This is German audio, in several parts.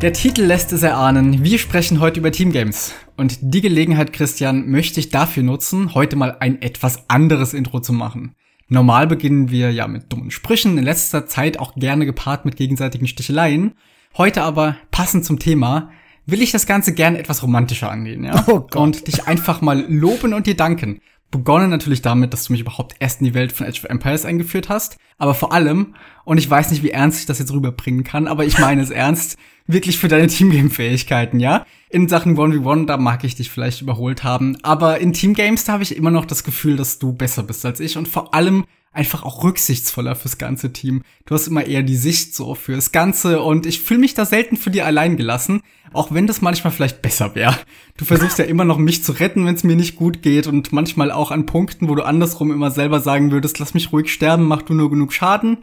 Der Titel lässt es erahnen. Wir sprechen heute über Teamgames. Und die Gelegenheit, Christian, möchte ich dafür nutzen, heute mal ein etwas anderes Intro zu machen. Normal beginnen wir ja mit dummen Sprüchen, in letzter Zeit auch gerne gepaart mit gegenseitigen Sticheleien. Heute aber, passend zum Thema, will ich das Ganze gerne etwas romantischer angehen, ja? Oh. Und dich einfach mal loben und dir danken. Begonnen natürlich damit, dass du mich überhaupt erst in die Welt von Age of Empires eingeführt hast. Aber vor allem, und ich weiß nicht, wie ernst ich das jetzt rüberbringen kann, aber ich meine es ernst, wirklich für deine Teamgame-Fähigkeiten, ja? In Sachen 1v1, da mag ich dich vielleicht überholt haben, aber in Teamgames, da habe ich immer noch das Gefühl, dass du besser bist als ich und vor allem einfach auch rücksichtsvoller fürs ganze Team. Du hast immer eher die Sicht so fürs Ganze und ich fühle mich da selten für dir allein gelassen, auch wenn das manchmal vielleicht besser wäre. Du versuchst ja immer noch mich zu retten, wenn es mir nicht gut geht und manchmal auch an Punkten, wo du andersrum immer selber sagen würdest, lass mich ruhig sterben, mach du nur genug Schaden.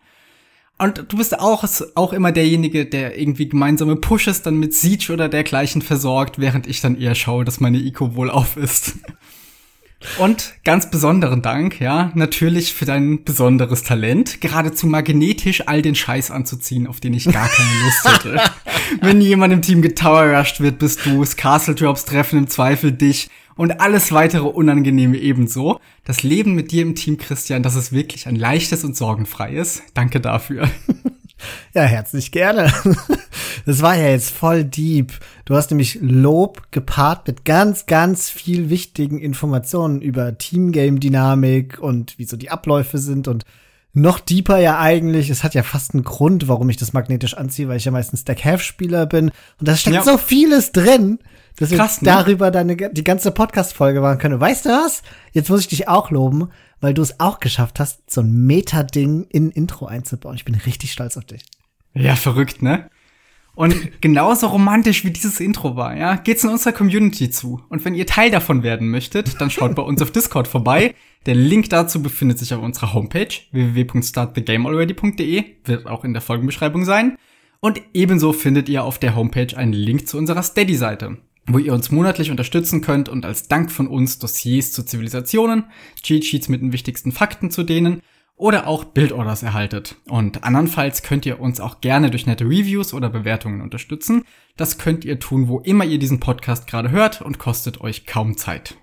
Und du bist auch, auch immer derjenige, der irgendwie gemeinsame Pushes dann mit Siege oder dergleichen versorgt, während ich dann eher schaue, dass meine Eco wohl auf ist. Und ganz besonderen Dank, ja, natürlich für dein besonderes Talent, geradezu magnetisch all den Scheiß anzuziehen, auf den ich gar keine Lust hätte. Wenn jemand im Team getowerrushed wird, bist du's, Castle Drops treffen im Zweifel dich und alles weitere Unangenehme ebenso. Das Leben mit dir im Team, Christian, das ist wirklich ein leichtes und sorgenfreies. Danke dafür. Ja, herzlich gerne. Das war ja jetzt voll deep. Du hast nämlich Lob gepaart mit ganz, ganz viel wichtigen Informationen über Teamgame-Dynamik und wie so die Abläufe sind und noch deeper ja eigentlich. Es hat ja fast einen Grund, warum ich das magnetisch anziehe, weil ich ja meistens Deck-Half-Spieler bin. Und da steckt ja. so vieles drin dass Krass, wir ne? darüber deine, die ganze Podcast-Folge machen können. Weißt du was? Jetzt muss ich dich auch loben, weil du es auch geschafft hast, so ein Meta-Ding in Intro einzubauen. Ich bin richtig stolz auf dich. Ja, verrückt, ne? Und genauso romantisch wie dieses Intro war, ja, geht's in unserer Community zu. Und wenn ihr Teil davon werden möchtet, dann schaut bei uns auf Discord vorbei. Der Link dazu befindet sich auf unserer Homepage www.startthegamealready.de, wird auch in der Folgenbeschreibung sein. Und ebenso findet ihr auf der Homepage einen Link zu unserer Steady-Seite wo ihr uns monatlich unterstützen könnt und als Dank von uns Dossiers zu Zivilisationen, Cheat Sheets mit den wichtigsten Fakten zu denen oder auch Bildorders erhaltet. Und andernfalls könnt ihr uns auch gerne durch nette Reviews oder Bewertungen unterstützen. Das könnt ihr tun, wo immer ihr diesen Podcast gerade hört und kostet euch kaum Zeit.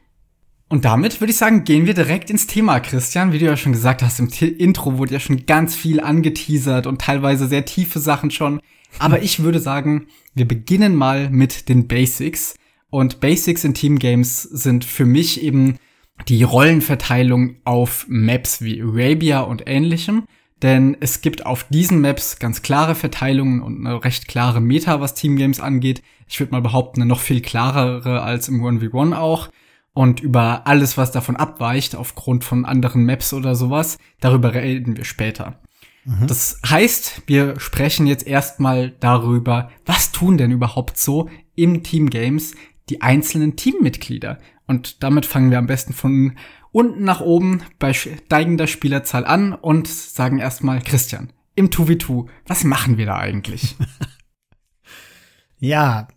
Und damit würde ich sagen, gehen wir direkt ins Thema, Christian. Wie du ja schon gesagt hast, im T Intro wurde ja schon ganz viel angeteasert und teilweise sehr tiefe Sachen schon. Aber ich würde sagen, wir beginnen mal mit den Basics. Und Basics in Team Games sind für mich eben die Rollenverteilung auf Maps wie Arabia und ähnlichem. Denn es gibt auf diesen Maps ganz klare Verteilungen und eine recht klare Meta, was Team Games angeht. Ich würde mal behaupten, eine noch viel klarere als im 1v1 auch. Und über alles, was davon abweicht, aufgrund von anderen Maps oder sowas, darüber reden wir später. Mhm. Das heißt, wir sprechen jetzt erstmal darüber, was tun denn überhaupt so im Team Games die einzelnen Teammitglieder. Und damit fangen wir am besten von unten nach oben bei steigender Spielerzahl an und sagen erstmal, Christian, im 2v2, was machen wir da eigentlich? ja,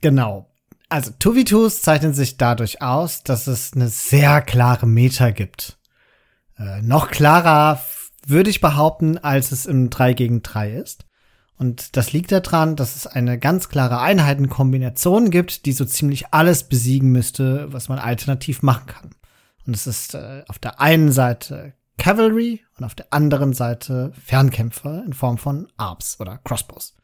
genau. Also 2v2s zeichnen sich dadurch aus, dass es eine sehr klare Meta gibt. Äh, noch klarer würde ich behaupten, als es im 3 gegen 3 ist. Und das liegt daran, dass es eine ganz klare Einheitenkombination gibt, die so ziemlich alles besiegen müsste, was man alternativ machen kann. Und es ist äh, auf der einen Seite Cavalry und auf der anderen Seite Fernkämpfer in Form von Arps oder Crossbows.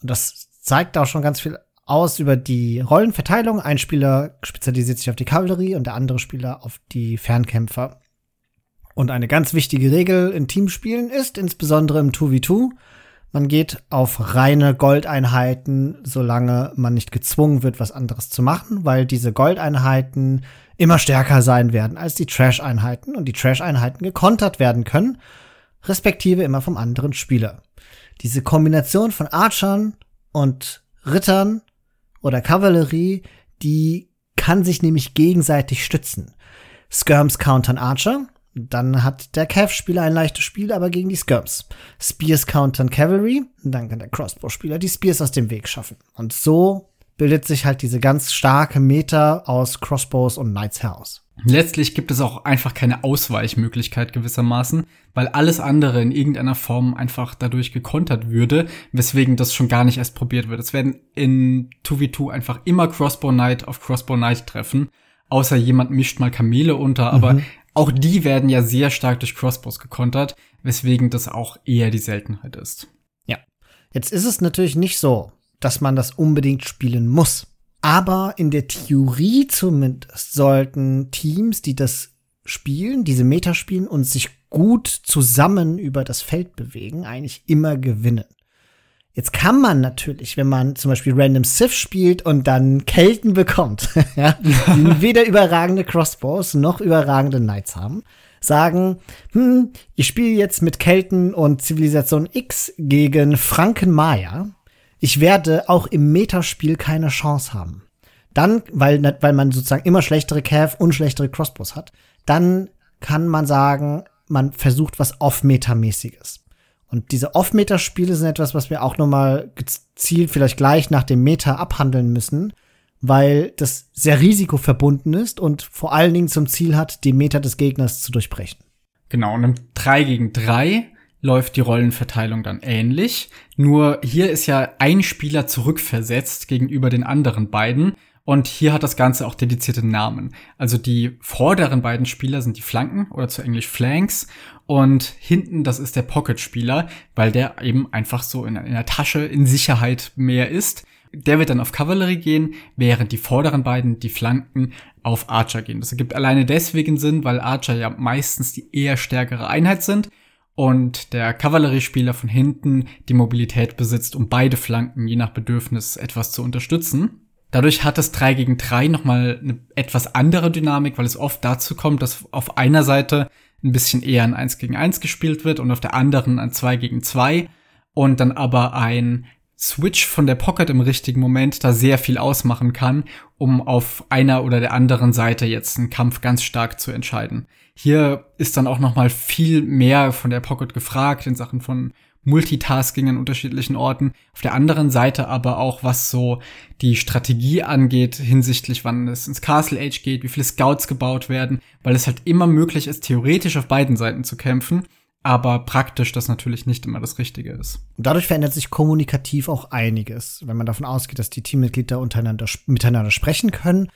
Und das zeigt auch schon ganz viel aus über die Rollenverteilung. Ein Spieler spezialisiert sich auf die Kavallerie und der andere Spieler auf die Fernkämpfer. Und eine ganz wichtige Regel in Teamspielen ist, insbesondere im 2v2, man geht auf reine Goldeinheiten, solange man nicht gezwungen wird, was anderes zu machen, weil diese Goldeinheiten immer stärker sein werden als die Trash-Einheiten und die Trash-Einheiten gekontert werden können, respektive immer vom anderen Spieler. Diese Kombination von Archern und Rittern oder Kavallerie, die kann sich nämlich gegenseitig stützen. Skirms countern Archer, dann hat der Cav-Spieler ein leichtes Spiel, aber gegen die Skirms. Spears countern Cavalry, dann kann der Crossbow-Spieler die Spears aus dem Weg schaffen. Und so bildet sich halt diese ganz starke Meta aus Crossbows und Knights heraus. Letztlich gibt es auch einfach keine Ausweichmöglichkeit gewissermaßen, weil alles andere in irgendeiner Form einfach dadurch gekontert würde, weswegen das schon gar nicht erst probiert wird. Es werden in 2v2 einfach immer Crossbow Knight auf Crossbow Knight treffen, außer jemand mischt mal Kamele unter, aber mhm. Auch die werden ja sehr stark durch Crossbows gekontert, weswegen das auch eher die Seltenheit ist. Ja. Jetzt ist es natürlich nicht so, dass man das unbedingt spielen muss. Aber in der Theorie zumindest sollten Teams, die das spielen, diese Meta spielen und sich gut zusammen über das Feld bewegen, eigentlich immer gewinnen. Jetzt kann man natürlich, wenn man zum Beispiel Random Sith spielt und dann Kelten bekommt, ja, die weder überragende Crossbows noch überragende Knights haben, sagen, hm, ich spiele jetzt mit Kelten und Zivilisation X gegen Franken Maya ich werde auch im Metaspiel keine Chance haben. Dann, weil, weil man sozusagen immer schlechtere Cav und schlechtere Crossbows hat, dann kann man sagen, man versucht was Off-Meta-mäßiges. Und diese Off-Meta-Spiele sind etwas, was wir auch nochmal gezielt vielleicht gleich nach dem Meta abhandeln müssen, weil das sehr risikoverbunden ist und vor allen Dingen zum Ziel hat, die Meta des Gegners zu durchbrechen. Genau, und im 3 gegen 3 läuft die Rollenverteilung dann ähnlich. Nur hier ist ja ein Spieler zurückversetzt gegenüber den anderen beiden. Und hier hat das Ganze auch dedizierte Namen. Also die vorderen beiden Spieler sind die Flanken oder zu Englisch Flanks. Und hinten, das ist der Pocket-Spieler, weil der eben einfach so in, in der Tasche in Sicherheit mehr ist. Der wird dann auf Cavalry gehen, während die vorderen beiden, die Flanken, auf Archer gehen. Das ergibt alleine deswegen Sinn, weil Archer ja meistens die eher stärkere Einheit sind und der Kavalleriespieler von hinten die Mobilität besitzt, um beide Flanken je nach Bedürfnis etwas zu unterstützen. Dadurch hat das 3 gegen 3 nochmal eine etwas andere Dynamik, weil es oft dazu kommt, dass auf einer Seite ein bisschen eher ein 1 gegen 1 gespielt wird und auf der anderen ein 2 gegen 2 und dann aber ein Switch von der Pocket im richtigen Moment da sehr viel ausmachen kann, um auf einer oder der anderen Seite jetzt einen Kampf ganz stark zu entscheiden. Hier ist dann auch noch mal viel mehr von der Pocket gefragt in Sachen von Multitasking an unterschiedlichen Orten. Auf der anderen Seite aber auch, was so die Strategie angeht, hinsichtlich wann es ins Castle Age geht, wie viele Scouts gebaut werden, weil es halt immer möglich ist, theoretisch auf beiden Seiten zu kämpfen aber praktisch das natürlich nicht immer das Richtige ist. Dadurch verändert sich kommunikativ auch einiges. Wenn man davon ausgeht, dass die Teammitglieder untereinander miteinander sprechen können,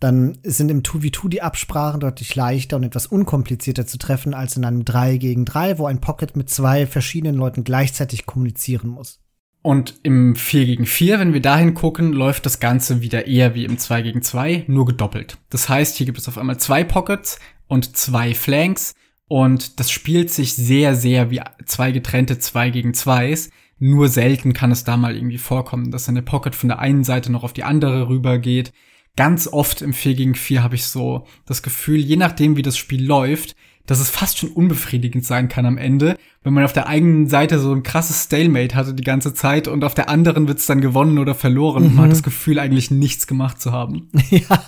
dann sind im 2v2 die Absprachen deutlich leichter und etwas unkomplizierter zu treffen als in einem 3 gegen 3, wo ein Pocket mit zwei verschiedenen Leuten gleichzeitig kommunizieren muss. Und im 4 gegen 4, wenn wir dahin gucken, läuft das Ganze wieder eher wie im 2 gegen 2, nur gedoppelt. Das heißt, hier gibt es auf einmal zwei Pockets und zwei Flanks und das spielt sich sehr, sehr wie zwei getrennte 2 gegen 2s. Nur selten kann es da mal irgendwie vorkommen, dass eine Pocket von der einen Seite noch auf die andere rübergeht. Ganz oft im 4 gegen 4 habe ich so das Gefühl, je nachdem wie das Spiel läuft, dass es fast schon unbefriedigend sein kann am Ende, wenn man auf der eigenen Seite so ein krasses Stalemate hatte die ganze Zeit und auf der anderen wird's dann gewonnen oder verloren mhm. und man hat mhm. das Gefühl, eigentlich nichts gemacht zu haben. Ja.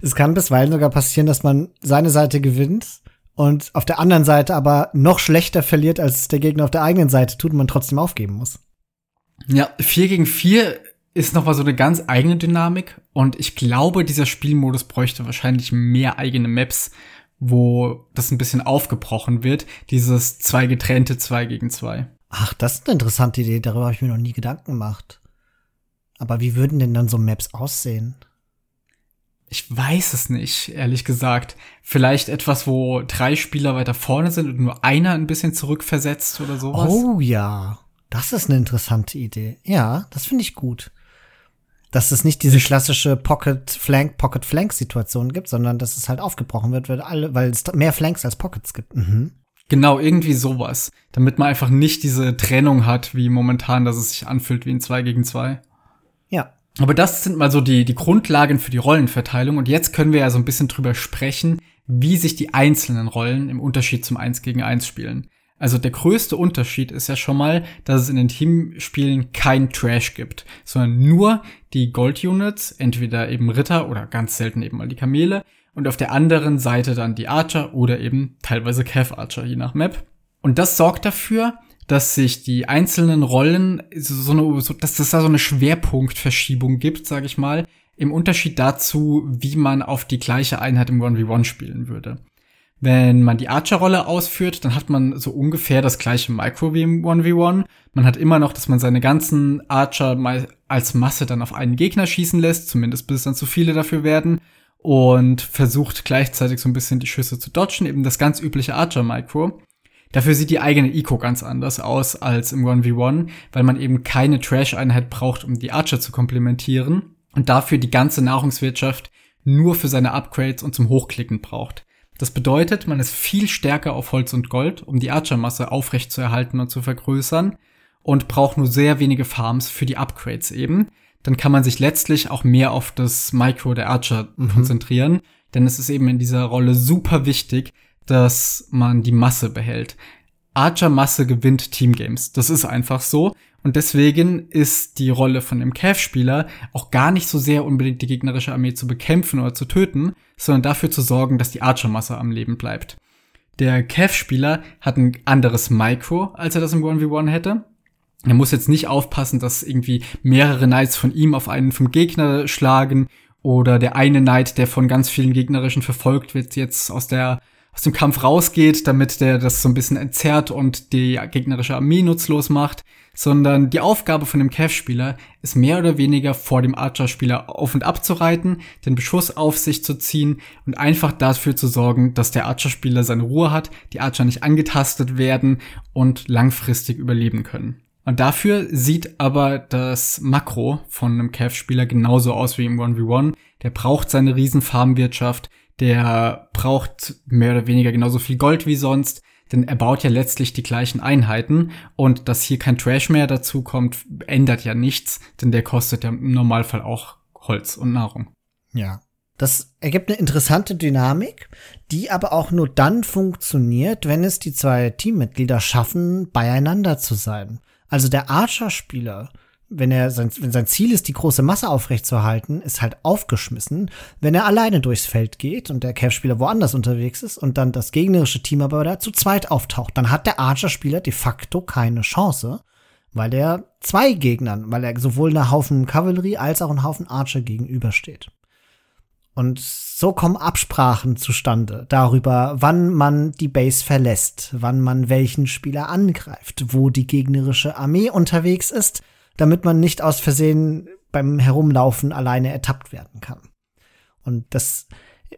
Es kann bisweilen sogar passieren, dass man seine Seite gewinnt und auf der anderen Seite aber noch schlechter verliert, als der Gegner auf der eigenen Seite tut und man trotzdem aufgeben muss. Ja, 4 gegen 4 ist nochmal so eine ganz eigene Dynamik und ich glaube, dieser Spielmodus bräuchte wahrscheinlich mehr eigene Maps, wo das ein bisschen aufgebrochen wird, dieses zwei getrennte 2 gegen 2. Ach, das ist eine interessante Idee, darüber habe ich mir noch nie Gedanken gemacht. Aber wie würden denn dann so Maps aussehen? Ich weiß es nicht, ehrlich gesagt. Vielleicht etwas, wo drei Spieler weiter vorne sind und nur einer ein bisschen zurückversetzt oder sowas. Oh ja, das ist eine interessante Idee. Ja, das finde ich gut. Dass es nicht diese klassische Pocket Flank Pocket Flank Situation gibt, sondern dass es halt aufgebrochen wird, weil alle, weil es mehr Flanks als Pockets gibt. Mhm. Genau, irgendwie sowas. Damit man einfach nicht diese Trennung hat, wie momentan, dass es sich anfühlt wie ein 2 gegen 2. Ja, aber das sind mal so die, die Grundlagen für die Rollenverteilung. Und jetzt können wir ja so ein bisschen drüber sprechen, wie sich die einzelnen Rollen im Unterschied zum 1 gegen 1 spielen. Also der größte Unterschied ist ja schon mal, dass es in den Teamspielen kein Trash gibt, sondern nur die Gold-Units, entweder eben Ritter oder ganz selten eben mal die Kamele und auf der anderen Seite dann die Archer oder eben teilweise Cav Archer, je nach Map. Und das sorgt dafür, dass sich die einzelnen Rollen, so eine, so, dass es da so eine Schwerpunktverschiebung gibt, sage ich mal, im Unterschied dazu, wie man auf die gleiche Einheit im 1v1 spielen würde. Wenn man die Archer-Rolle ausführt, dann hat man so ungefähr das gleiche Micro wie im 1v1. Man hat immer noch, dass man seine ganzen Archer als Masse dann auf einen Gegner schießen lässt, zumindest bis es dann zu viele dafür werden, und versucht gleichzeitig so ein bisschen die Schüsse zu dodgen, eben das ganz übliche Archer-Micro. Dafür sieht die eigene Eco ganz anders aus als im 1v1, weil man eben keine Trash-Einheit braucht, um die Archer zu komplementieren und dafür die ganze Nahrungswirtschaft nur für seine Upgrades und zum Hochklicken braucht. Das bedeutet, man ist viel stärker auf Holz und Gold, um die Archer-Masse aufrecht zu erhalten und zu vergrößern und braucht nur sehr wenige Farms für die Upgrades eben. Dann kann man sich letztlich auch mehr auf das Micro der Archer mhm. konzentrieren, denn es ist eben in dieser Rolle super wichtig, dass man die Masse behält. Archer-Masse gewinnt Teamgames. Das ist einfach so. Und deswegen ist die Rolle von dem Cav-Spieler auch gar nicht so sehr unbedingt die gegnerische Armee zu bekämpfen oder zu töten, sondern dafür zu sorgen, dass die Archer-Masse am Leben bleibt. Der Cav-Spieler hat ein anderes Micro, als er das im 1v1 hätte. Er muss jetzt nicht aufpassen, dass irgendwie mehrere Knights von ihm auf einen vom Gegner schlagen oder der eine Knight, der von ganz vielen gegnerischen verfolgt wird, jetzt aus der aus dem Kampf rausgeht, damit der das so ein bisschen entzerrt und die gegnerische Armee nutzlos macht, sondern die Aufgabe von dem Cav-Spieler ist mehr oder weniger vor dem Archer-Spieler auf und ab zu reiten, den Beschuss auf sich zu ziehen und einfach dafür zu sorgen, dass der Archer-Spieler seine Ruhe hat, die Archer nicht angetastet werden und langfristig überleben können. Und dafür sieht aber das Makro von einem Cav-Spieler genauso aus wie im 1v1. Der braucht seine Riesenfarmwirtschaft, der braucht mehr oder weniger genauso viel Gold wie sonst, denn er baut ja letztlich die gleichen Einheiten und dass hier kein Trash mehr dazu kommt, ändert ja nichts, denn der kostet ja im Normalfall auch Holz und Nahrung. Ja. Das ergibt eine interessante Dynamik, die aber auch nur dann funktioniert, wenn es die zwei Teammitglieder schaffen, beieinander zu sein. Also der Archer-Spieler wenn er sein, wenn sein Ziel ist, die große Masse aufrechtzuerhalten, ist halt aufgeschmissen, wenn er alleine durchs Feld geht und der Cav-Spieler woanders unterwegs ist und dann das gegnerische Team aber da zu zweit auftaucht. Dann hat der Archer-Spieler de facto keine Chance, weil er zwei Gegnern, weil er sowohl einer Haufen Kavallerie als auch einen Haufen Archer gegenübersteht. Und so kommen Absprachen zustande darüber, wann man die Base verlässt, wann man welchen Spieler angreift, wo die gegnerische Armee unterwegs ist – damit man nicht aus Versehen beim Herumlaufen alleine ertappt werden kann. Und das,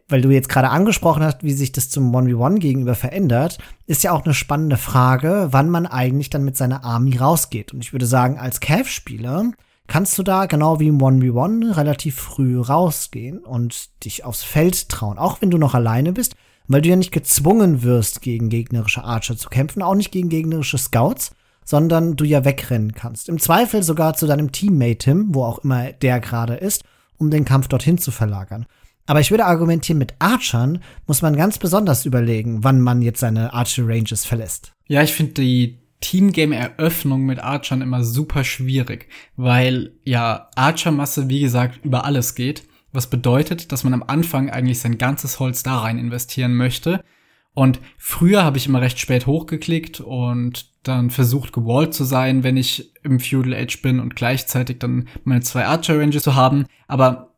weil du jetzt gerade angesprochen hast, wie sich das zum 1v1 gegenüber verändert, ist ja auch eine spannende Frage, wann man eigentlich dann mit seiner Army rausgeht. Und ich würde sagen, als Cav-Spieler kannst du da genau wie im 1v1 relativ früh rausgehen und dich aufs Feld trauen, auch wenn du noch alleine bist, weil du ja nicht gezwungen wirst, gegen gegnerische Archer zu kämpfen, auch nicht gegen gegnerische Scouts, sondern du ja wegrennen kannst. Im Zweifel sogar zu deinem Teammate Tim, wo auch immer der gerade ist, um den Kampf dorthin zu verlagern. Aber ich würde argumentieren, mit Archern muss man ganz besonders überlegen, wann man jetzt seine Archer Ranges verlässt. Ja, ich finde die Teamgame-Eröffnung mit Archern immer super schwierig, weil ja Archer-Masse, wie gesagt, über alles geht. Was bedeutet, dass man am Anfang eigentlich sein ganzes Holz da rein investieren möchte. Und früher habe ich immer recht spät hochgeklickt und dann versucht gewallt zu sein, wenn ich im Feudal Age bin und gleichzeitig dann meine zwei Archer Ranges zu haben. Aber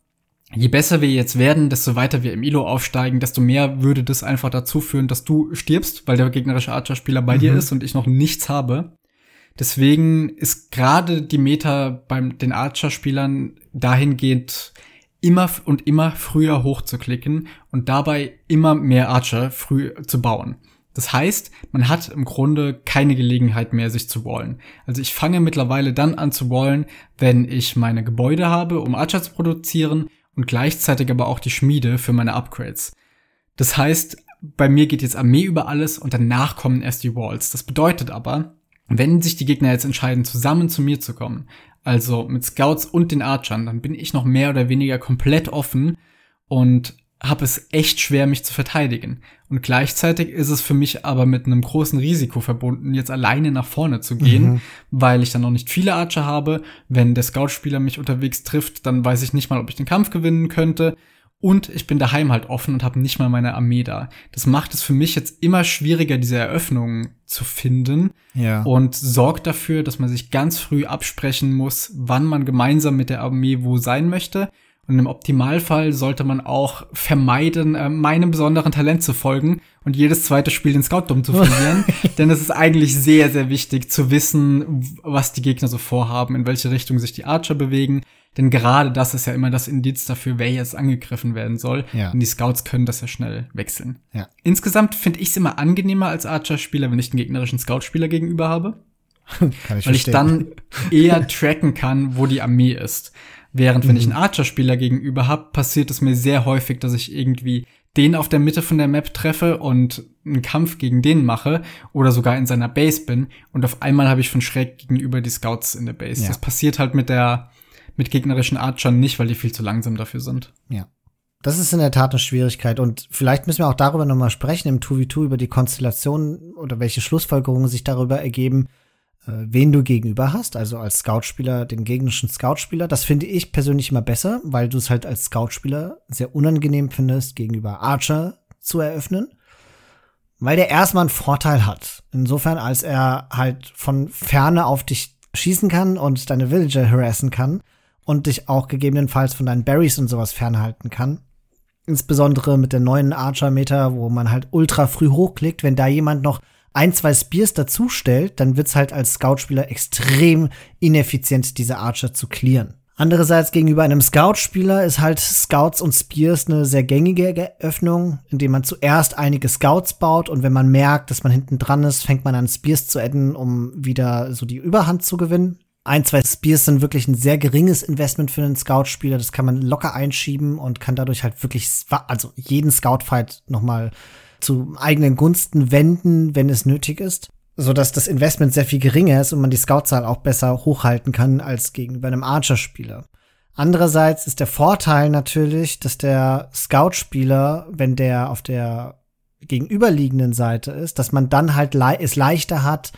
je besser wir jetzt werden, desto weiter wir im Ilo aufsteigen, desto mehr würde das einfach dazu führen, dass du stirbst, weil der gegnerische Archer-Spieler bei mhm. dir ist und ich noch nichts habe. Deswegen ist gerade die Meta beim den Archer-Spielern dahingehend immer und immer früher hochzuklicken und dabei immer mehr Archer früh zu bauen. Das heißt, man hat im Grunde keine Gelegenheit mehr, sich zu wallen. Also ich fange mittlerweile dann an zu wallen, wenn ich meine Gebäude habe, um Archer zu produzieren und gleichzeitig aber auch die Schmiede für meine Upgrades. Das heißt, bei mir geht jetzt Armee über alles und danach kommen erst die Walls. Das bedeutet aber, wenn sich die Gegner jetzt entscheiden, zusammen zu mir zu kommen, also mit Scouts und den Archern, dann bin ich noch mehr oder weniger komplett offen und habe es echt schwer, mich zu verteidigen. Und gleichzeitig ist es für mich aber mit einem großen Risiko verbunden, jetzt alleine nach vorne zu gehen, mhm. weil ich dann noch nicht viele Archer habe. Wenn der Scout-Spieler mich unterwegs trifft, dann weiß ich nicht mal, ob ich den Kampf gewinnen könnte. Und ich bin daheim halt offen und habe nicht mal meine Armee da. Das macht es für mich jetzt immer schwieriger, diese Eröffnungen zu finden. Ja. Und sorgt dafür, dass man sich ganz früh absprechen muss, wann man gemeinsam mit der Armee wo sein möchte. Und im Optimalfall sollte man auch vermeiden, äh, meinem besonderen Talent zu folgen und jedes zweite Spiel den Scout-Dom zu verlieren. Denn es ist eigentlich sehr, sehr wichtig zu wissen, was die Gegner so vorhaben, in welche Richtung sich die Archer bewegen. Denn gerade das ist ja immer das Indiz dafür, wer jetzt angegriffen werden soll. Ja. Und die Scouts können das ja schnell wechseln. Ja. Insgesamt finde ich es immer angenehmer als Archer-Spieler, wenn ich einen gegnerischen Scout-Spieler gegenüber habe. Kann ich weil ich verstehen. dann eher tracken kann, wo die Armee ist. Während wenn ich einen Archer-Spieler gegenüber habe, passiert es mir sehr häufig, dass ich irgendwie den auf der Mitte von der Map treffe und einen Kampf gegen den mache oder sogar in seiner Base bin und auf einmal habe ich von schräg gegenüber die Scouts in der Base. Ja. Das passiert halt mit der mit gegnerischen Archern nicht, weil die viel zu langsam dafür sind. Ja. Das ist in der Tat eine Schwierigkeit und vielleicht müssen wir auch darüber nochmal sprechen im 2v2 über die Konstellationen oder welche Schlussfolgerungen sich darüber ergeben, wen du gegenüber hast, also als Scout-Spieler, den gegnerischen Scout-Spieler. Das finde ich persönlich immer besser, weil du es halt als Scout-Spieler sehr unangenehm findest, gegenüber Archer zu eröffnen. Weil der erstmal einen Vorteil hat. Insofern, als er halt von ferne auf dich schießen kann und deine Villager harassen kann und dich auch gegebenenfalls von deinen Berries und sowas fernhalten kann. Insbesondere mit der neuen Archer-Meter, wo man halt ultra früh hochklickt, wenn da jemand noch ein, zwei Spears dazustellt, dann wird's halt als Scout-Spieler extrem ineffizient, diese Archer zu clearen. Andererseits gegenüber einem Scout-Spieler ist halt Scouts und Spears eine sehr gängige Öffnung, indem man zuerst einige Scouts baut und wenn man merkt, dass man hinten dran ist, fängt man an Spears zu adden, um wieder so die Überhand zu gewinnen. Ein, zwei Spears sind wirklich ein sehr geringes Investment für einen Scout-Spieler. Das kann man locker einschieben und kann dadurch halt wirklich, also jeden Scout-Fight nochmal zu eigenen Gunsten wenden, wenn es nötig ist. So dass das Investment sehr viel geringer ist und man die Scout-Zahl auch besser hochhalten kann als gegenüber einem Archer-Spieler. Andererseits ist der Vorteil natürlich, dass der Scout-Spieler, wenn der auf der gegenüberliegenden Seite ist, dass man dann halt le es leichter hat,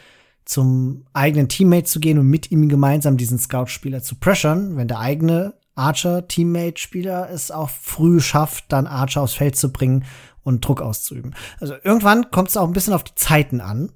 zum eigenen Teammate zu gehen und mit ihm gemeinsam diesen Scout-Spieler zu pressern, wenn der eigene Archer-Teammate-Spieler es auch früh schafft, dann Archer aufs Feld zu bringen und Druck auszuüben. Also irgendwann kommt es auch ein bisschen auf die Zeiten an.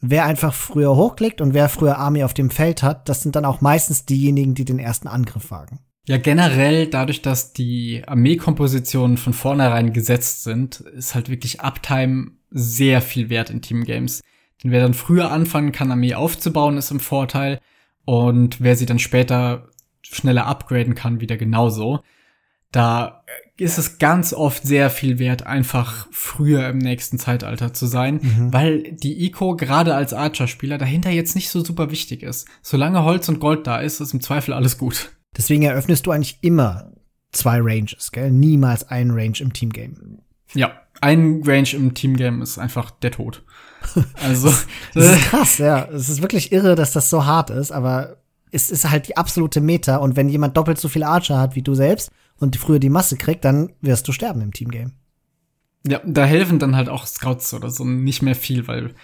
Wer einfach früher hochklickt und wer früher Army auf dem Feld hat, das sind dann auch meistens diejenigen, die den ersten Angriff wagen. Ja, generell, dadurch, dass die Armeekompositionen von vornherein gesetzt sind, ist halt wirklich Uptime sehr viel wert in Teamgames. Denn wer dann früher anfangen kann, Armee aufzubauen, ist im Vorteil. Und wer sie dann später schneller upgraden kann, wieder genauso. Da ist es ganz oft sehr viel wert, einfach früher im nächsten Zeitalter zu sein, Mhm. weil die Eco gerade als Archer-Spieler dahinter jetzt nicht so super wichtig ist. Solange Holz und Gold da ist, ist im Zweifel alles gut. Deswegen eröffnest du eigentlich immer zwei Ranges, gell? Niemals ein Range im Teamgame. Ja, ein Range im Teamgame ist einfach der Tod. Also, Das ist krass, ja. Es ist wirklich irre, dass das so hart ist, aber es ist halt die absolute Meta und wenn jemand doppelt so viele Archer hat wie du selbst und früher die Masse kriegt, dann wirst du sterben im Teamgame. ja, da helfen dann halt auch Scouts oder so nicht mehr viel, weil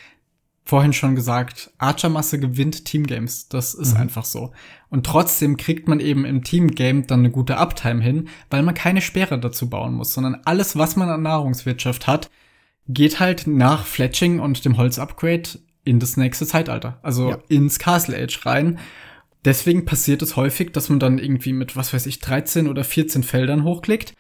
vorhin schon gesagt, Archermasse gewinnt Teamgames. Das ist einfach so. Und trotzdem kriegt man eben im Teamgame dann eine gute Uptime hin, weil man keine Speere dazu bauen muss, sondern alles, was man an Nahrungswirtschaft hat, geht halt nach Fletching und dem Holz-Upgrade in das nächste Zeitalter. Also Ja. ins Castle Age rein. Deswegen passiert es häufig, dass man dann irgendwie mit, was weiß ich, 13 oder 14 Feldern hochklickt.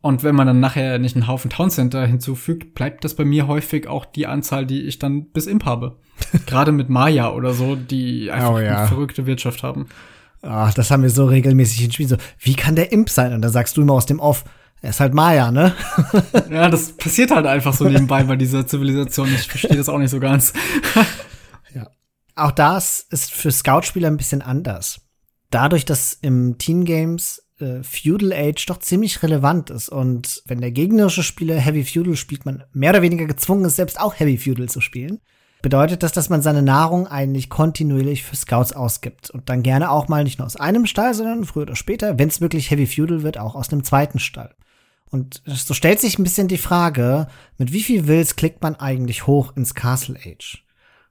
Und wenn man dann nachher nicht einen Haufen Town Center hinzufügt, bleibt das bei mir häufig auch die Anzahl, die ich dann bis Imp habe. Gerade mit Maya oder so, die einfach Oh ja. eine verrückte Wirtschaft haben. Ach, das haben wir so regelmäßig in Spielen. So, wie kann der Imp sein? Und da sagst du immer aus dem Off, er ist halt Maya, ne? Ja, das passiert halt einfach so nebenbei bei dieser Zivilisation. Ich verstehe das auch nicht so ganz. Auch das ist für Scout-Spieler ein bisschen anders. Dadurch, dass im Teamgames äh, Feudal Age doch ziemlich relevant ist und wenn der gegnerische Spieler Heavy Feudal spielt, man mehr oder weniger gezwungen ist, selbst auch Heavy Feudal zu spielen, bedeutet das, dass man seine Nahrung eigentlich kontinuierlich für Scouts ausgibt und dann gerne auch mal nicht nur aus einem Stall, sondern früher oder später, wenn es wirklich Heavy Feudal wird, auch aus einem zweiten Stall. Und so stellt sich ein bisschen die Frage, mit wie viel Wills klickt man eigentlich hoch ins Castle Age?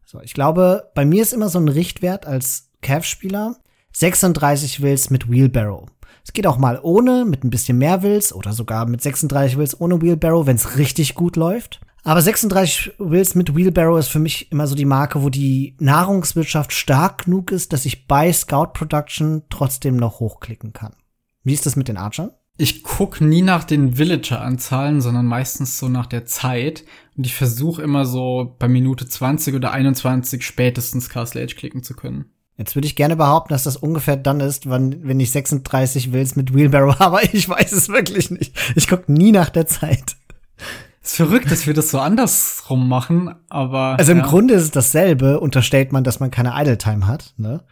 So, ich glaube, bei mir ist immer so ein Richtwert als Cav-Spieler 36 Wills mit Wheelbarrow. Es geht auch mal ohne, mit ein bisschen mehr Wills oder sogar mit 36 Wills ohne Wheelbarrow, wenn es richtig gut läuft. Aber 36 Wills mit Wheelbarrow ist für mich immer so die Marke, wo die Nahrungswirtschaft stark genug ist, dass ich bei Scout Production trotzdem noch hochklicken kann. Wie ist das mit den Archern? Ich guck nie nach den Villager-Anzahlen, sondern meistens so nach der Zeit. Und ich versuche immer so bei Minute 20 oder 21 spätestens Castle Age klicken zu können. Jetzt würde ich gerne behaupten, dass das ungefähr dann ist, wann, wenn ich 36 Wills mit Wheelbarrow aber ich weiß es wirklich nicht. Ich gucke nie nach der Zeit. Ist verrückt, dass wir das so andersrum machen, aber. Also im ja. Grunde ist es dasselbe, unterstellt man, dass man keine Idle Time hat, ne?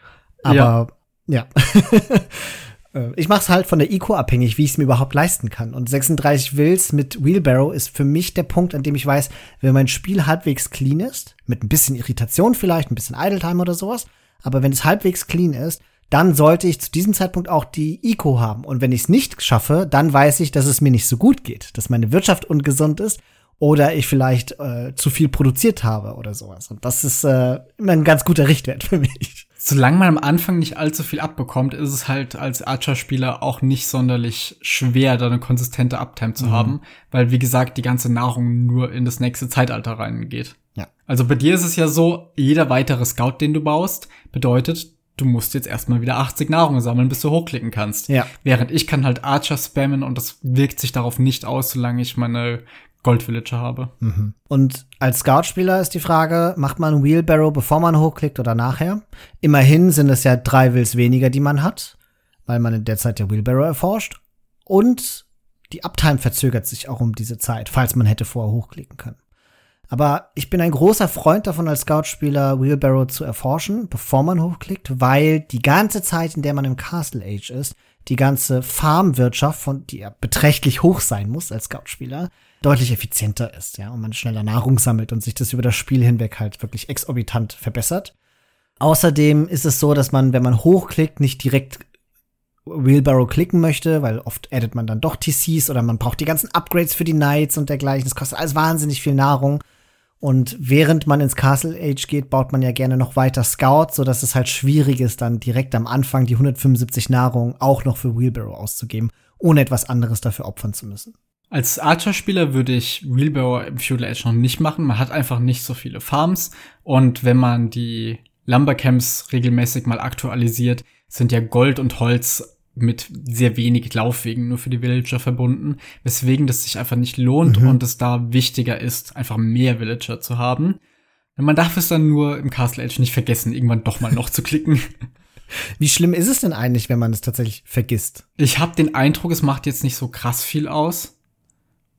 Aber ja. ja. Äh, ich mache es halt von der IQ abhängig, wie ich es mir überhaupt leisten kann. Und 36 Wills mit Wheelbarrow ist für mich der Punkt, an dem ich weiß, wenn mein Spiel halbwegs clean ist, mit ein bisschen Irritation vielleicht, ein bisschen Idle Time oder sowas, aber wenn es halbwegs clean ist, dann sollte ich zu diesem Zeitpunkt auch die ICO haben. Und wenn ich es nicht schaffe, dann weiß ich, dass es mir nicht so gut geht, dass meine Wirtschaft ungesund ist oder ich vielleicht äh, zu viel produziert habe oder sowas. Und das ist äh, immer ein ganz guter Richtwert für mich. Solange man am Anfang nicht allzu viel abbekommt, ist es halt als Archer-Spieler auch nicht sonderlich schwer, da eine konsistente Uptime zu mhm. haben, weil wie gesagt die ganze Nahrung nur in das nächste Zeitalter reingeht. Ja. Also bei dir ist es ja so, jeder weitere Scout, den du baust, bedeutet, du musst jetzt erstmal wieder 80 Nahrung sammeln, bis du hochklicken kannst. Ja. Während ich kann halt Archer spammen und das wirkt sich darauf nicht aus, solange ich meine Gold Villager habe. Mhm. Und als Scout-Spieler ist die Frage, macht man Wheelbarrow, bevor man hochklickt oder nachher? Immerhin sind es ja drei Wills weniger, die man hat, weil man in der Zeit ja Wheelbarrow erforscht. Und die Uptime verzögert sich auch um diese Zeit, falls man hätte vorher hochklicken können. Aber ich bin ein großer Freund davon, als Scout-Spieler Wheelbarrow zu erforschen, bevor man hochklickt, weil die ganze Zeit, in der man im Castle Age ist, die ganze Farmwirtschaft, von die ja beträchtlich hoch sein muss als Scout-Spieler, deutlich effizienter ist, ja, und man schneller Nahrung sammelt und sich das über das Spiel hinweg halt wirklich exorbitant verbessert. Außerdem ist es so, dass man, wenn man hochklickt, nicht direkt Wheelbarrow klicken möchte, weil oft addet man dann doch TCs oder man braucht die ganzen Upgrades für die Knights und dergleichen. Das kostet alles wahnsinnig viel Nahrung. Und während man ins Castle Age geht, baut man ja gerne noch weiter Scout, so dass es halt schwierig ist, dann direkt am Anfang die 175 Nahrung auch noch für Wheelbarrow auszugeben, ohne etwas anderes dafür opfern zu müssen. Als Archer-Spieler würde ich Wheelbarrow im Feudal Age noch nicht machen. Man hat einfach nicht so viele Farms. Und wenn man die Lumbercamps regelmäßig mal aktualisiert, sind ja Gold und Holz mit sehr wenig Laufwegen nur für die Villager verbunden, weswegen das sich einfach nicht lohnt mhm. und es da wichtiger ist, einfach mehr Villager zu haben. Man darf es dann nur im Castle Edge nicht vergessen, irgendwann doch mal noch zu klicken. Wie schlimm ist es denn eigentlich, wenn man es tatsächlich vergisst? Ich habe den Eindruck, es macht jetzt nicht so krass viel aus,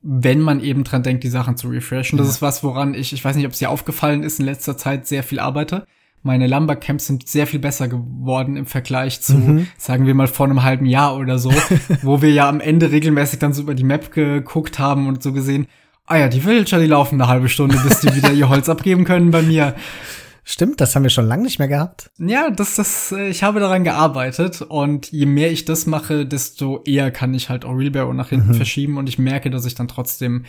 wenn man eben dran denkt, die Sachen zu refreshen. Das ist was, woran ich, ich weiß nicht, ob es dir aufgefallen ist, in letzter Zeit sehr viel arbeite meine Lumbercamps sind sehr viel besser geworden im Vergleich zu, mhm. sagen wir mal, vor einem halben Jahr oder so, wo wir ja am Ende regelmäßig dann so über die Map geguckt haben und so gesehen, ah ja, die Villager, die laufen eine halbe Stunde, bis die wieder ihr Holz abgeben können bei mir. Stimmt, das haben wir schon lange nicht mehr gehabt. Ja, das, das, äh, ich habe daran gearbeitet und je mehr ich das mache, desto eher kann ich halt auch Realbearer nach hinten mhm. verschieben und ich merke, dass ich dann trotzdem,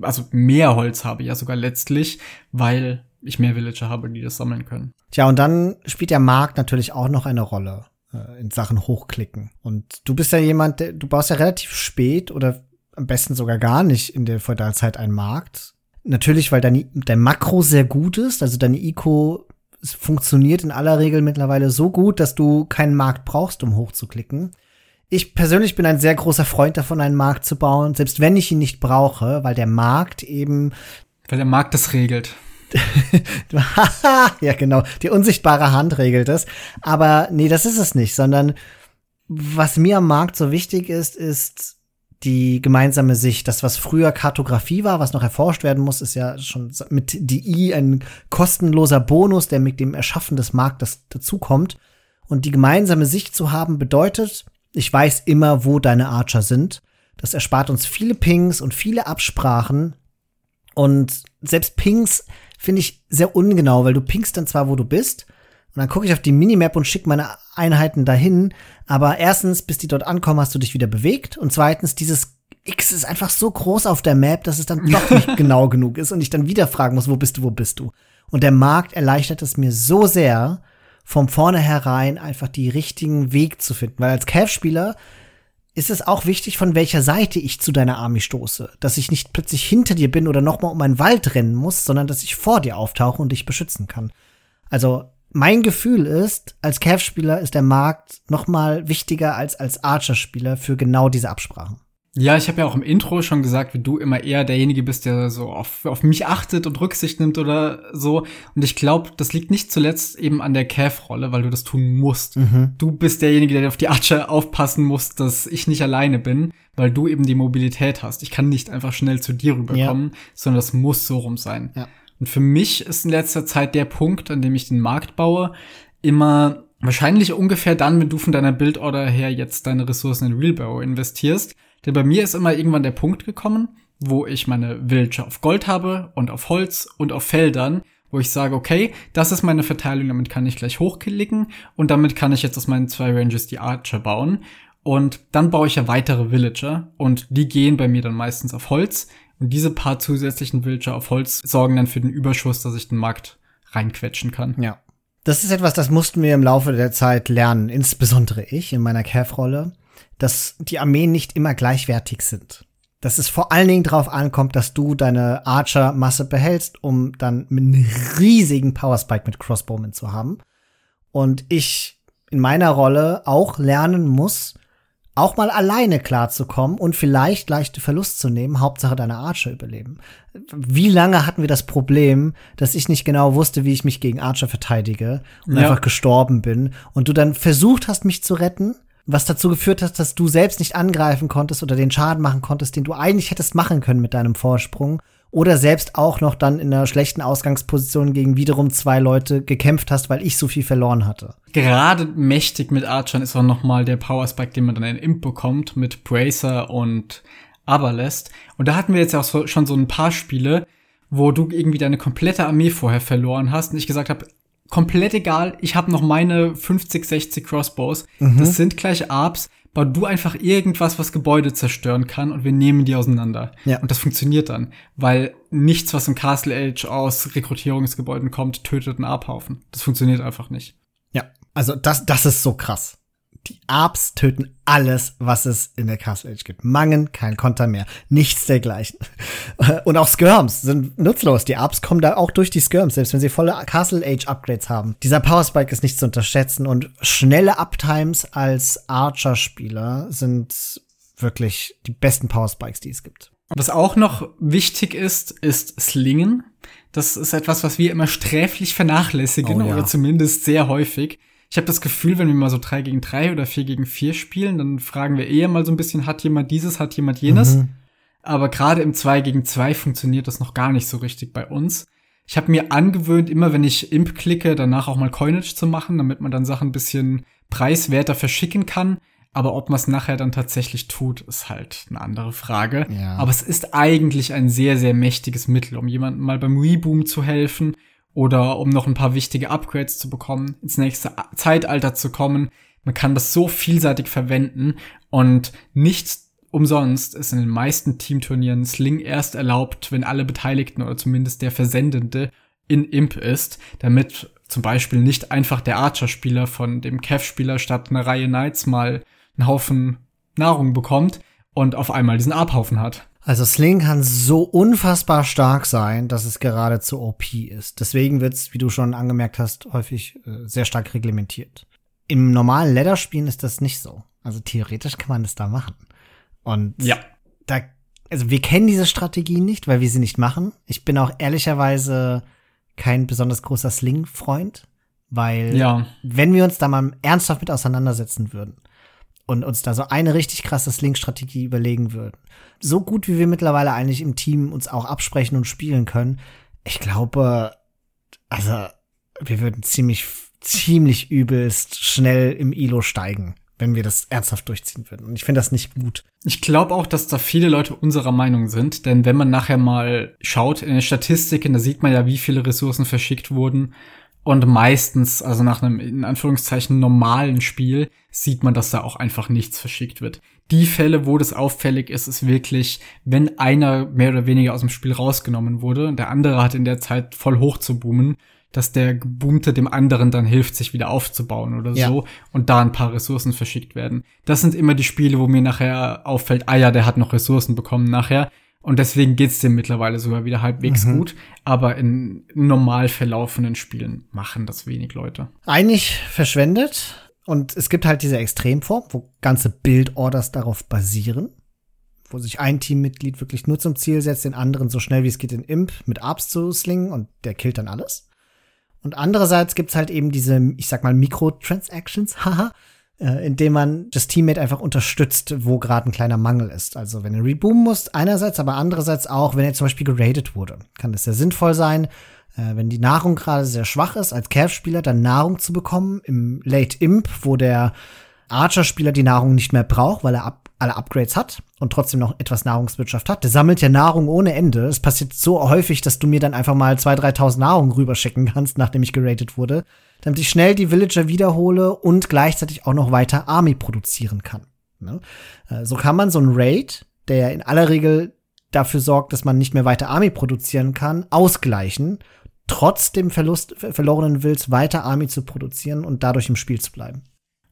also mehr Holz habe, ja sogar letztlich, weil ich mehr Villager habe, die das sammeln können. Tja, und dann spielt der Markt natürlich auch noch eine Rolle äh, in Sachen Hochklicken. Und du bist ja jemand, der, du baust ja relativ spät oder am besten sogar gar nicht in der Feudalzeit einen Markt. Natürlich, weil dein, dein Makro sehr gut ist, also deine ICO funktioniert in aller Regel mittlerweile so gut, dass du keinen Markt brauchst, um hochzuklicken. Ich persönlich bin ein sehr großer Freund davon, einen Markt zu bauen, selbst wenn ich ihn nicht brauche, weil der Markt eben. Weil der Markt das regelt. ja, genau. Die unsichtbare Hand regelt es. Aber nee, das ist es nicht, sondern was mir am Markt so wichtig ist, ist die gemeinsame Sicht. Das, was früher Kartografie war, was noch erforscht werden muss, ist ja schon mit DI ein kostenloser Bonus, der mit dem Erschaffen des Marktes dazukommt. Und die gemeinsame Sicht zu haben bedeutet, ich weiß immer, wo deine Archer sind. Das erspart uns viele Pings und viele Absprachen. Und selbst Pings finde ich sehr ungenau, weil du pingst dann zwar, wo du bist, und dann gucke ich auf die Minimap und schicke meine Einheiten dahin, aber erstens, bis die dort ankommen, hast du dich wieder bewegt und zweitens, dieses X ist einfach so groß auf der Map, dass es dann doch nicht genau genug ist und ich dann wieder fragen muss, wo bist du, wo bist du? Und der Markt erleichtert es mir so sehr, vom vornherein einfach die richtigen Weg zu finden, weil als Cav-Spieler ist es auch wichtig, von welcher Seite ich zu deiner Army stoße. Dass ich nicht plötzlich hinter dir bin oder nochmal um einen Wald rennen muss, sondern dass ich vor dir auftauche und dich beschützen kann. Also mein Gefühl ist, als Cav-Spieler ist der Markt nochmal wichtiger als als Archer-Spieler für genau diese Absprachen. Ja, ich habe ja auch im Intro schon gesagt, wie du immer eher derjenige bist, der so auf, auf mich achtet und Rücksicht nimmt oder so. Und ich glaube, das liegt nicht zuletzt eben an der Cav-Rolle, weil du das tun musst. Mhm. Du bist derjenige, der auf die Archer aufpassen muss, dass ich nicht alleine bin, weil du eben die Mobilität hast. Ich kann nicht einfach schnell zu dir rüberkommen, ja. sondern das muss so rum sein. Ja. Und für mich ist in letzter Zeit der Punkt, an dem ich den Markt baue, immer wahrscheinlich ungefähr dann, wenn du von deiner Bildorder her jetzt deine Ressourcen in Realbarrow investierst denn bei mir ist immer irgendwann der Punkt gekommen, wo ich meine Villager auf Gold habe und auf Holz und auf Feldern, wo ich sage, okay, das ist meine Verteilung, damit kann ich gleich hochklicken und damit kann ich jetzt aus meinen zwei Ranges die Archer bauen. Und dann baue ich ja weitere Villager und die gehen bei mir dann meistens auf Holz. Und diese paar zusätzlichen Villager auf Holz sorgen dann für den Überschuss, dass ich den Markt reinquetschen kann. Ja. Das ist etwas, das mussten wir im Laufe der Zeit lernen, insbesondere ich in meiner Cav-Rolle dass die Armeen nicht immer gleichwertig sind. Dass es vor allen Dingen darauf ankommt, dass du deine Archer-Masse behältst, um dann einen riesigen Powerspike mit Crossbowmen zu haben. Und ich in meiner Rolle auch lernen muss, auch mal alleine klarzukommen und vielleicht leichte Verlust zu nehmen, Hauptsache deine Archer überleben. Wie lange hatten wir das Problem, dass ich nicht genau wusste, wie ich mich gegen Archer verteidige und ja. einfach gestorben bin und du dann versucht hast, mich zu retten, was dazu geführt hat, dass du selbst nicht angreifen konntest oder den Schaden machen konntest, den du eigentlich hättest machen können mit deinem Vorsprung. Oder selbst auch noch dann in einer schlechten Ausgangsposition gegen wiederum zwei Leute gekämpft hast, weil ich so viel verloren hatte. Gerade mächtig mit Archon ist auch noch mal der Power Spike, den man dann in Imp bekommt mit Bracer und Aberlest. Und da hatten wir jetzt auch so, schon so ein paar Spiele, wo du irgendwie deine komplette Armee vorher verloren hast und ich gesagt habe, komplett egal. Ich habe noch meine 50, 60 Crossbows. Mhm. Das sind gleich Arbs. Bau du einfach irgendwas, was Gebäude zerstören kann und wir nehmen die auseinander. Ja. Und das funktioniert dann, weil nichts, was im Castle Age aus Rekrutierungsgebäuden kommt, tötet einen Abhaufen. Das funktioniert einfach nicht. Ja, also das, das ist so krass. Die Arps töten alles, was es in der Castle Age gibt. Mangen, kein Konter mehr. Nichts dergleichen. Und auch Skirms sind nutzlos. Die Arps kommen da auch durch die Skirms, selbst wenn sie volle Castle Age Upgrades haben. Dieser Power Spike ist nicht zu unterschätzen und schnelle Uptimes als Archer-Spieler sind wirklich die besten Power Spikes, die es gibt. Was auch noch wichtig ist, ist Slingen. Das ist etwas, was wir immer sträflich vernachlässigen oh, ja. oder zumindest sehr häufig. Ich habe das Gefühl, wenn wir mal so drei gegen drei oder vier gegen vier spielen, dann fragen wir eher mal so ein bisschen, hat jemand dieses, hat jemand jenes. Mhm. Aber gerade im 2 gegen 2 funktioniert das noch gar nicht so richtig bei uns. Ich habe mir angewöhnt, immer wenn ich Imp klicke, danach auch mal Coinage zu machen, damit man dann Sachen ein bisschen preiswerter verschicken kann. Aber ob man es nachher dann tatsächlich tut, ist halt eine andere Frage. Ja. Aber es ist eigentlich ein sehr, sehr mächtiges Mittel, um jemandem mal beim Reboom zu helfen oder um noch ein paar wichtige Upgrades zu bekommen, ins nächste Zeitalter zu kommen. Man kann das so vielseitig verwenden und nicht umsonst ist in den meisten Teamturnieren Sling erst erlaubt, wenn alle Beteiligten oder zumindest der Versendende in Imp ist, damit zum Beispiel nicht einfach der Archer-Spieler von dem Kev-Spieler statt einer Reihe Knights mal einen Haufen Nahrung bekommt und auf einmal diesen Abhaufen hat. Also Sling kann so unfassbar stark sein, dass es geradezu OP ist. Deswegen wird es, wie du schon angemerkt hast, häufig äh, sehr stark reglementiert. Im normalen Ladder-Spielen ist das nicht so. Also theoretisch kann man das da machen. Und ja. da, also wir kennen diese Strategie nicht, weil wir sie nicht machen. Ich bin auch ehrlicherweise kein besonders großer Sling-Freund, weil ja. wenn wir uns da mal ernsthaft mit auseinandersetzen würden, und uns da so eine richtig krasse Sling-Strategie überlegen würden. So gut, wie wir mittlerweile eigentlich im Team uns auch absprechen und spielen können, ich glaube, also wir würden ziemlich, ziemlich übelst schnell im ILO steigen, wenn wir das ernsthaft durchziehen würden. Und ich finde das nicht gut. Ich glaube auch, dass da viele Leute unserer Meinung sind, denn wenn man nachher mal schaut in den Statistiken, da sieht man ja, wie viele Ressourcen verschickt wurden. Und meistens, also nach einem in Anführungszeichen normalen Spiel, sieht man, dass da auch einfach nichts verschickt wird. Die Fälle, wo das auffällig ist, ist wirklich, wenn einer mehr oder weniger aus dem Spiel rausgenommen wurde und der andere hat in der Zeit voll hoch zu boomen, dass der Geboomte dem anderen dann hilft, sich wieder aufzubauen oder ja. so und da ein paar Ressourcen verschickt werden. Das sind immer die Spiele, wo mir nachher auffällt, ah ja, der hat noch Ressourcen bekommen nachher. Und deswegen geht's dem mittlerweile sogar wieder halbwegs mhm. gut. Aber in normal verlaufenden Spielen machen das wenig Leute. Eigentlich verschwendet. Und es gibt halt diese Extremform, wo ganze Build-Orders darauf basieren. Wo sich ein Teammitglied wirklich nur zum Ziel setzt, den anderen so schnell wie es geht in Imp mit Arbs zu slingen und der killt dann alles. Und andererseits gibt's halt eben diese, ich sag mal, Mikrotransactions, haha, äh, indem man das Teammate einfach unterstützt, wo gerade ein kleiner Mangel ist. Also wenn er reboomen muss, einerseits, aber andererseits auch, wenn er zum Beispiel geradet wurde, kann das sehr sinnvoll sein, äh, wenn die Nahrung gerade sehr schwach ist, als Calf-Spieler dann Nahrung zu bekommen im Late Imp, wo der Archer-Spieler die Nahrung nicht mehr braucht, weil er ab alle Upgrades hat und trotzdem noch etwas Nahrungswirtschaft hat. Der sammelt ja Nahrung ohne Ende. Es passiert so häufig, dass du mir dann einfach mal 2.000, 3.000 Nahrung rüberschicken kannst, nachdem ich geratet wurde, damit ich schnell die Villager wiederhole und gleichzeitig auch noch weiter Army produzieren kann. Ne? Äh, so kann man so ein Raid, der in aller Regel dafür sorgt, dass man nicht mehr weiter Army produzieren kann, ausgleichen, trotz dem Verlust verlorenen Wills weiter Army zu produzieren und dadurch im Spiel zu bleiben.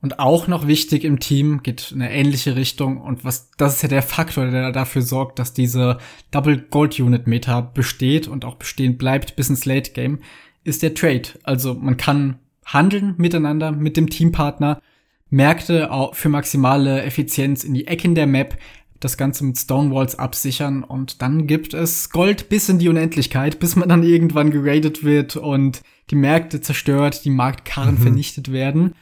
Und auch noch wichtig im Team geht in eine ähnliche Richtung und was das ist ja der Faktor, der dafür sorgt, dass diese Double Gold Unit Meta besteht und auch bestehen bleibt bis ins Late Game, ist der Trade. Also man kann handeln miteinander mit dem Teampartner, Märkte für maximale Effizienz in die Ecken der Map, das Ganze mit Stonewalls absichern und dann gibt es Gold bis in die Unendlichkeit, bis man dann irgendwann geradet wird und die Märkte zerstört, die Marktkarren mhm. vernichtet werden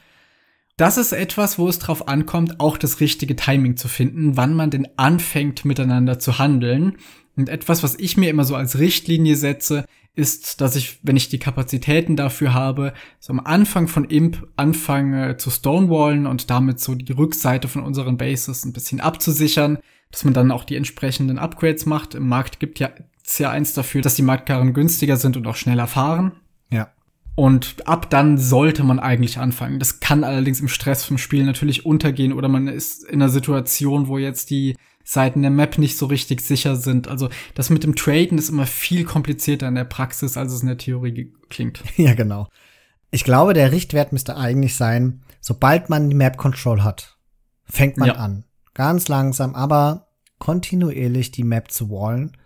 das ist etwas, wo es drauf ankommt, auch das richtige Timing zu finden, wann man denn anfängt miteinander zu handeln. Und etwas, was ich mir immer so als Richtlinie setze, ist, dass ich, wenn ich die Kapazitäten dafür habe, so am Anfang von Imp anfange zu stonewallen und damit so die Rückseite von unseren Bases ein bisschen abzusichern, dass man dann auch die entsprechenden Upgrades macht. Im Markt gibt ja, ja eins dafür, dass die Marktkarren günstiger sind und auch schneller fahren. Ja. Und ab dann sollte man eigentlich anfangen. Das kann allerdings im Stress vom Spiel natürlich untergehen oder man ist in einer Situation, wo jetzt die Seiten der Map nicht so richtig sicher sind. Also das mit dem Traden ist immer viel komplizierter in der Praxis, als es in der Theorie klingt. Ja, genau. Ich glaube, der Richtwert müsste eigentlich sein, sobald man die Map Control hat, fängt man ja. an. Ganz langsam, aber kontinuierlich die Map zu wallen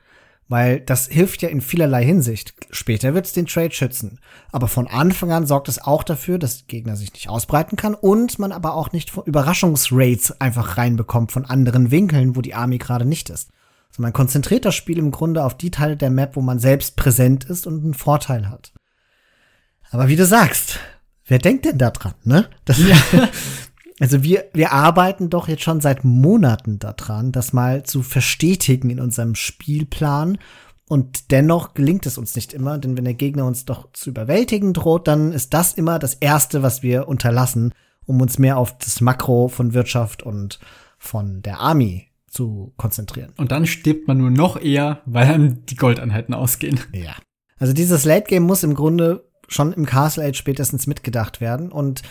weil das hilft ja in vielerlei Hinsicht. Später wird es den Trade schützen. Aber von Anfang an sorgt es auch dafür, dass Gegner sich nicht ausbreiten kann und man aber auch nicht Überraschungsraids einfach reinbekommt von anderen Winkeln, wo die Army gerade nicht ist. Also man konzentriert das Spiel im Grunde auf die Teile der Map, wo man selbst präsent ist und einen Vorteil hat. Aber wie du sagst, wer denkt denn da dran, ne? Das, ja. Also wir, wir arbeiten doch jetzt schon seit Monaten daran, das mal zu verstetigen in unserem Spielplan. Und dennoch gelingt es uns nicht immer, denn wenn der Gegner uns doch zu überwältigen droht, dann ist das immer das Erste, was wir unterlassen, um uns mehr auf das Makro von Wirtschaft und von der Army zu konzentrieren. Und dann stirbt man nur noch eher, weil einem die Goldeinheiten ausgehen. Ja. Also dieses Late Game muss im Grunde schon im Castle Age spätestens mitgedacht werden. Und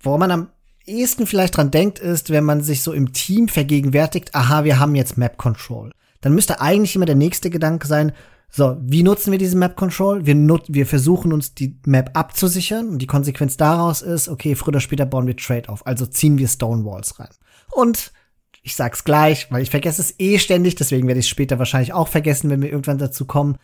woran man am ehesten vielleicht dran denkt, ist, wenn man sich so im Team vergegenwärtigt, aha, wir haben jetzt Map Control. Dann müsste eigentlich immer der nächste Gedanke sein, so, wie nutzen wir diese Map Control? Wir, nut wir versuchen uns die Map abzusichern und die Konsequenz daraus ist, okay, früher oder später bauen wir Trade auf, also ziehen wir Stonewalls rein. Und ich sag's gleich, weil ich vergesse es eh ständig, deswegen werde ich es später wahrscheinlich auch vergessen, wenn wir irgendwann dazu kommen.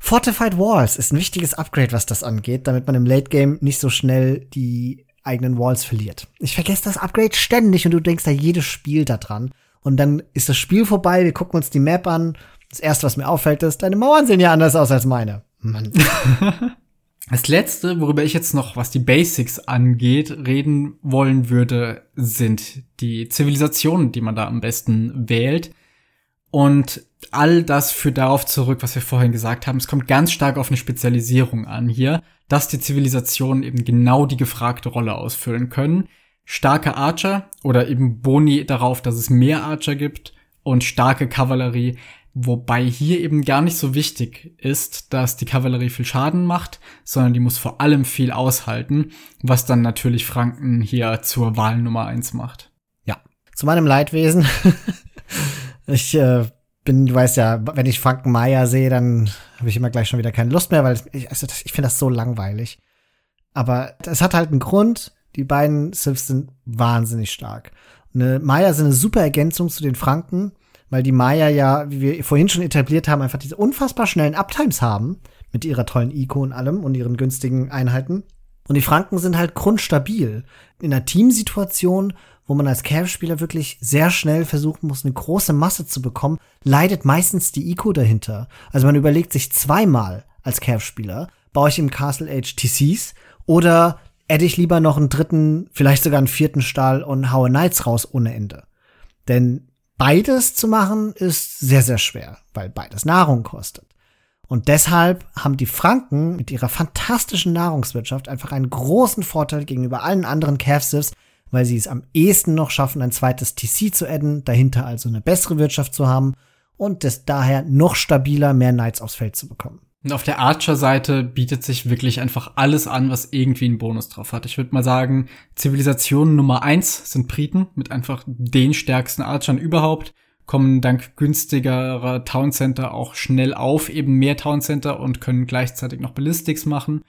Fortified Walls ist ein wichtiges Upgrade, was das angeht, damit man im Late Game nicht so schnell die eigenen Walls verliert. Ich vergesse das Upgrade ständig und du denkst da jedes Spiel da dran. Und dann ist das Spiel vorbei, wir gucken uns die Map an. Das erste, was mir auffällt, ist, deine Mauern sehen ja anders aus als meine. Mann. Das letzte, worüber ich jetzt noch, was die Basics angeht, reden wollen würde, sind die Zivilisationen, die man da am besten wählt. Und all das führt darauf zurück, was wir vorhin gesagt haben. Es kommt ganz stark auf eine Spezialisierung an hier dass die Zivilisationen eben genau die gefragte Rolle ausfüllen können. Starke Archer oder eben Boni darauf, dass es mehr Archer gibt und starke Kavallerie, wobei hier eben gar nicht so wichtig ist, dass die Kavallerie viel Schaden macht, sondern die muss vor allem viel aushalten, was dann natürlich Franken hier zur Wahl Nummer eins macht. Ja, zu meinem Leidwesen. ich äh, bin, du weißt ja, wenn ich Franken Meier sehe, dann habe ich immer gleich schon wieder keine Lust mehr, weil ich, also ich finde das so langweilig. Aber es hat halt einen Grund. Die beiden Siths sind wahnsinnig stark. Eine Maya sind eine super Ergänzung zu den Franken, weil die Maya ja, wie wir vorhin schon etabliert haben, einfach diese unfassbar schnellen Uptimes haben mit ihrer tollen Ico und allem und ihren günstigen Einheiten. Und die Franken sind halt grundstabil. In einer Teamsituation, wo man als Cav-Spieler wirklich sehr schnell versuchen muss, eine große Masse zu bekommen, leidet meistens die Ico dahinter. Also man überlegt sich zweimal als Cav-Spieler, baue ich im Castle Age TCs oder hätte ich lieber noch einen dritten, vielleicht sogar einen vierten Stahl und haue Knights raus ohne Ende. Denn beides zu machen ist sehr, sehr schwer, weil beides Nahrung kostet. Und deshalb haben die Franken mit ihrer fantastischen Nahrungswirtschaft einfach einen großen Vorteil gegenüber allen anderen Cavsivs, weil sie es am ehesten noch schaffen, ein zweites TC zu adden, dahinter also eine bessere Wirtschaft zu haben und es daher noch stabiler mehr Knights aufs Feld zu bekommen. Auf der Archer-Seite bietet sich wirklich einfach alles an, was irgendwie einen Bonus drauf hat. Ich würde mal sagen, Zivilisation Nummer eins sind Briten mit einfach den stärksten Archern überhaupt, kommen dank günstigerer Town Center auch schnell auf, eben mehr Town Center und können gleichzeitig noch Ballistics machen.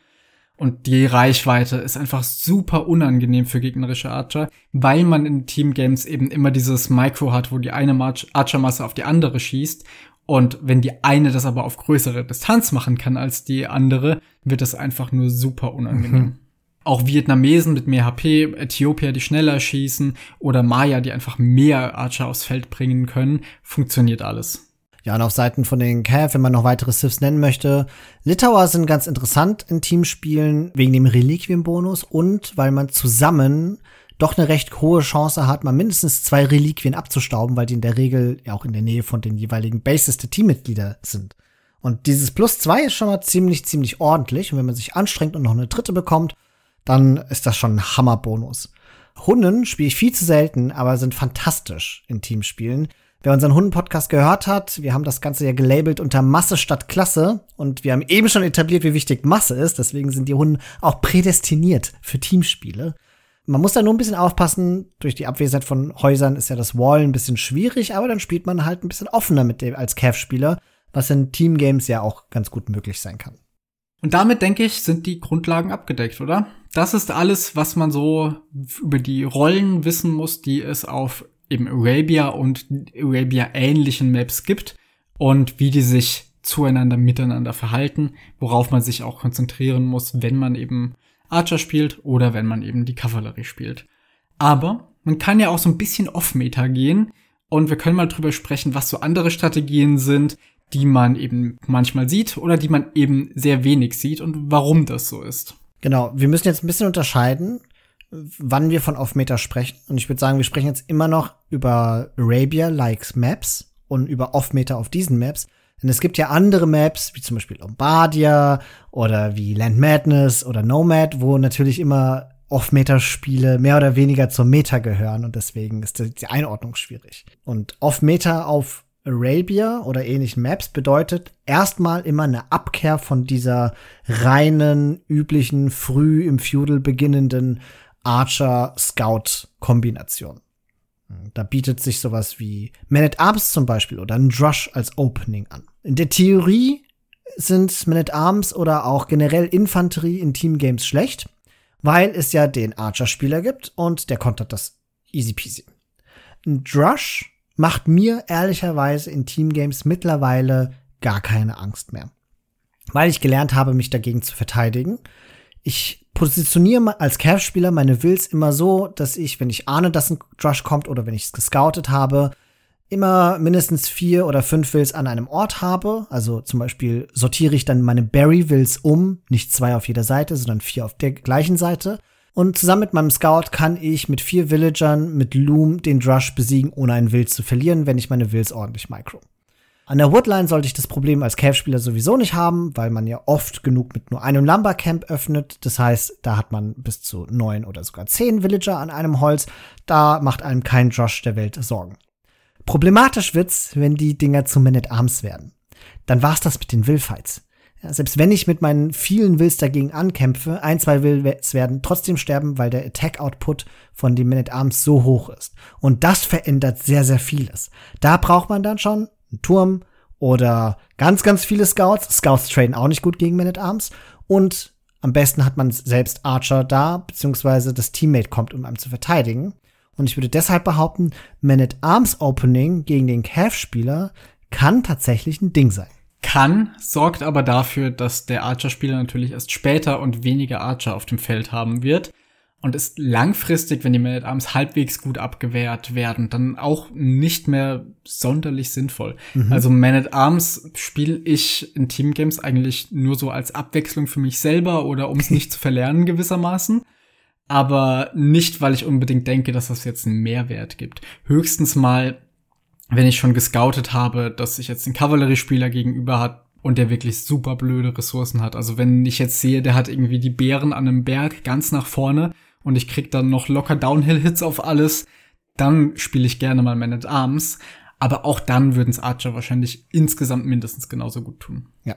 Und die Reichweite ist einfach super unangenehm für gegnerische Archer, weil man in Team Games eben immer dieses Micro hat, wo die eine Archermasse auf die andere schießt und wenn die eine das aber auf größere Distanz machen kann als die andere, wird das einfach nur super unangenehm. Mhm. Auch Vietnamesen mit mehr HP, Äthiopier, die schneller schießen oder Maya, die einfach mehr Archer aufs Feld bringen können, funktioniert alles. Ja, und auf Seiten von den Cav, wenn man noch weitere Siths nennen möchte, Litauer sind ganz interessant in Teamspielen wegen dem Reliquienbonus und weil man zusammen doch eine recht hohe Chance hat, mal mindestens zwei Reliquien abzustauben, weil die in der Regel ja auch in der Nähe von den jeweiligen Bases der Teammitglieder sind. Und dieses Plus zwei ist schon mal ziemlich, ziemlich ordentlich. Und wenn man sich anstrengt und noch eine dritte bekommt, dann ist das schon ein Hammerbonus. Hunden spiele ich viel zu selten, aber sind fantastisch in Teamspielen. Wer unseren Hunden-Podcast gehört hat, wir haben das Ganze ja gelabelt unter Masse statt Klasse und wir haben eben schon etabliert, wie wichtig Masse ist. Deswegen sind die Hunde auch prädestiniert für Teamspiele. Man muss da nur ein bisschen aufpassen. Durch die Abwesenheit von Häusern ist ja das Wall ein bisschen schwierig, aber dann spielt man halt ein bisschen offener mit dem als Cav-Spieler, was in Teamgames ja auch ganz gut möglich sein kann. Und damit, denke ich, sind die Grundlagen abgedeckt, oder? Das ist alles, was man so über die Rollen wissen muss, die es auf eben Arabia und Arabia ähnlichen Maps gibt und wie die sich zueinander, miteinander verhalten, worauf man sich auch konzentrieren muss, wenn man eben Archer spielt oder wenn man eben die Kavallerie spielt. Aber man kann ja auch so ein bisschen off-Meta gehen und wir können mal drüber sprechen, was so andere Strategien sind, die man eben manchmal sieht oder die man eben sehr wenig sieht und warum das so ist. Genau, wir müssen jetzt ein bisschen unterscheiden, wann wir von Off-Meta sprechen. Und ich würde sagen, wir sprechen jetzt immer noch über Arabia-Likes Maps und über Off-Meta auf diesen Maps. Denn es gibt ja andere Maps, wie zum Beispiel Lombardia oder wie Land Madness oder Nomad, wo natürlich immer Off-Meta-Spiele mehr oder weniger zur Meta gehören und deswegen ist die Einordnung schwierig. Und Off-Meta auf Arabia oder ähnlichen Maps bedeutet erstmal immer eine Abkehr von dieser reinen, üblichen, früh im Feudal beginnenden Archer-Scout-Kombination. Da bietet sich sowas wie Man at Arms zum Beispiel oder ein Drush als Opening an. In der Theorie sind Man at Arms oder auch generell Infanterie in Teamgames schlecht, weil es ja den Archer-Spieler gibt und der kontert das easy peasy. Ein Drush macht mir ehrlicherweise in Teamgames mittlerweile gar keine Angst mehr. Weil ich gelernt habe, mich dagegen zu verteidigen. Ich positioniere als Cav-Spieler meine Wills immer so, dass ich, wenn ich ahne, dass ein Drush kommt oder wenn ich es gescoutet habe, immer mindestens vier oder fünf Wills an einem Ort habe. Also zum Beispiel sortiere ich dann meine Berry-Wills um, nicht zwei auf jeder Seite, sondern vier auf der gleichen Seite. Und zusammen mit meinem Scout kann ich mit vier Villagern mit Loom den Drush besiegen, ohne einen Wild zu verlieren, wenn ich meine Wills ordentlich micro. An der Woodline sollte ich das Problem als Cave-Spieler sowieso nicht haben, weil man ja oft genug mit nur einem Lumbercamp öffnet. Das heißt, da hat man bis zu neun oder sogar zehn Villager an einem Holz. Da macht einem kein Josh der Welt Sorgen. Problematisch wird's, wenn die Dinger zu Man at Arms werden. Dann war's das mit den Willfights. Ja, selbst wenn ich mit meinen vielen Wills dagegen ankämpfe, ein, zwei Wills werden trotzdem sterben, weil der Attack-Output von den Man at Arms so hoch ist. Und das verändert sehr, sehr vieles. Da braucht man dann schon einen Turm oder ganz, ganz viele Scouts. Scouts traden auch nicht gut gegen Man at Arms. Und am besten hat man selbst Archer da, beziehungsweise das Teammate kommt, um einem zu verteidigen. Und ich würde deshalb behaupten, Man at Arms Opening gegen den Cav-Spieler kann tatsächlich ein Ding sein. Kann, sorgt aber dafür, dass der Archer-Spieler natürlich erst später und weniger Archer auf dem Feld haben wird und ist langfristig, wenn die Man at Arms halbwegs gut abgewehrt werden, dann auch nicht mehr sonderlich sinnvoll. Mhm. Also Man at Arms spiele ich in Teamgames eigentlich nur so als Abwechslung für mich selber oder um es nicht zu verlernen gewissermaßen. Aber nicht, weil ich unbedingt denke, dass das jetzt einen Mehrwert gibt. Höchstens mal, wenn ich schon gescoutet habe, dass ich jetzt einen Kavalleriespieler gegenüber hat und der wirklich super blöde Ressourcen hat. Also wenn ich jetzt sehe, der hat irgendwie die Bären an einem Berg ganz nach vorne und ich krieg dann noch locker Downhill-Hits auf alles, dann spiele ich gerne mal Man at Arms. Aber auch dann würden's Archer wahrscheinlich insgesamt mindestens genauso gut tun. Ja.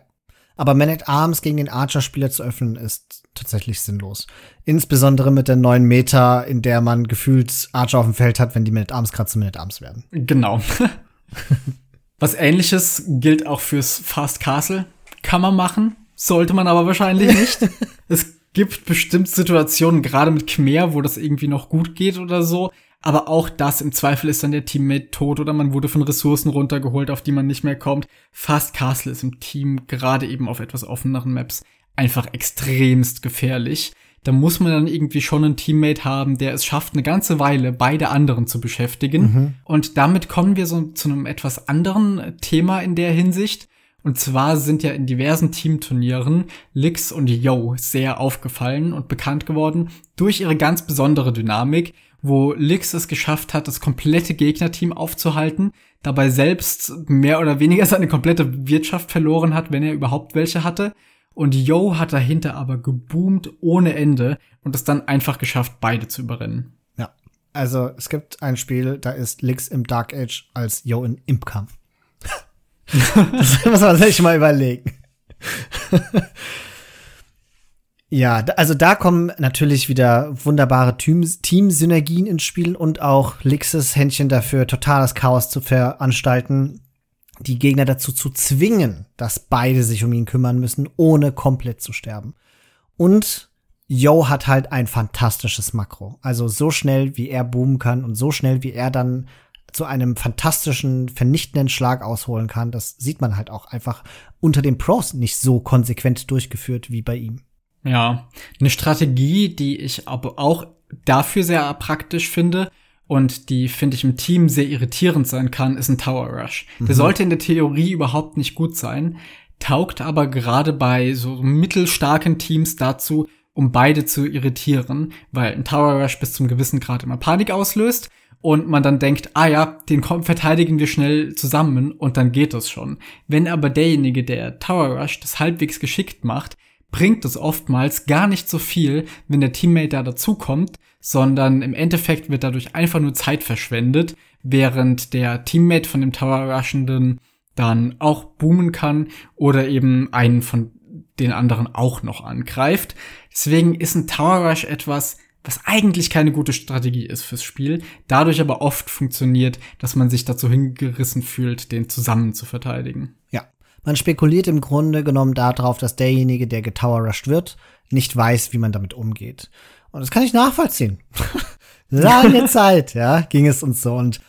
Aber Man at Arms gegen den Archer-Spieler zu öffnen, ist tatsächlich sinnlos. Insbesondere mit der neuen Meta, in der man gefühlt Archer auf dem Feld hat, wenn die Man at Arms gerade zu Man at Arms werden. Genau. Was ähnliches gilt auch fürs Fast Castle. Kann man machen, sollte man aber wahrscheinlich nicht. es gibt bestimmt Situationen, gerade mit Khmer, wo das irgendwie noch gut geht oder so. Aber auch das, im Zweifel ist dann der Teammate tot oder man wurde von Ressourcen runtergeholt, auf die man nicht mehr kommt. Fast Castle ist im Team, gerade eben auf etwas offeneren Maps, einfach extremst gefährlich. Da muss man dann irgendwie schon einen Teammate haben, der es schafft, eine ganze Weile beide anderen zu beschäftigen. Mhm. Und damit kommen wir so zu einem etwas anderen Thema in der Hinsicht. Und zwar sind ja in diversen Teamturnieren Lix und Yo sehr aufgefallen und bekannt geworden durch ihre ganz besondere Dynamik, wo Lix es geschafft hat, das komplette Gegnerteam aufzuhalten, dabei selbst mehr oder weniger seine komplette Wirtschaft verloren hat, wenn er überhaupt welche hatte. Und Yo hat dahinter aber geboomt ohne Ende und es dann einfach geschafft, beide zu überrennen. Ja. Also es gibt ein Spiel, da ist Lix im Dark Age als Yo in Impkampf das muss man sich mal überlegen. ja, also da kommen natürlich wieder wunderbare Team-Synergien ins Spiel und auch Lixes Händchen dafür, totales Chaos zu veranstalten, die Gegner dazu zu zwingen, dass beide sich um ihn kümmern müssen, ohne komplett zu sterben. Und Yo hat halt ein fantastisches Makro. Also so schnell, wie er boomen kann und so schnell, wie er dann zu einem fantastischen, vernichtenden Schlag ausholen kann. Das sieht man halt auch einfach unter den Pros nicht so konsequent durchgeführt wie bei ihm. Ja, eine Strategie, die ich aber auch dafür sehr praktisch finde und die, finde ich, im Team sehr irritierend sein kann, ist ein Tower Rush. Mhm. Der sollte in der Theorie überhaupt nicht gut sein, taugt aber gerade bei so mittelstarken Teams dazu, um beide zu irritieren, weil ein Tower Rush bis zum gewissen Grad immer Panik auslöst und man dann denkt, ah ja, den verteidigen wir schnell zusammen und dann geht das schon. Wenn aber derjenige, der Tower Rush das halbwegs geschickt macht, bringt es oftmals gar nicht so viel, wenn der Teammate da dazukommt, sondern im Endeffekt wird dadurch einfach nur Zeit verschwendet, während der Teammate von dem Tower Rushenden dann auch boomen kann oder eben einen von den anderen auch noch angreift. Deswegen ist ein Tower Rush etwas, was eigentlich keine gute Strategie ist fürs Spiel, dadurch aber oft funktioniert, dass man sich dazu hingerissen fühlt, den zusammen zu verteidigen. Ja. Man spekuliert im Grunde genommen darauf, dass derjenige, der getowerrushed wird, nicht weiß, wie man damit umgeht. Und das kann ich nachvollziehen. Lange Zeit, ja, ging es uns so. Und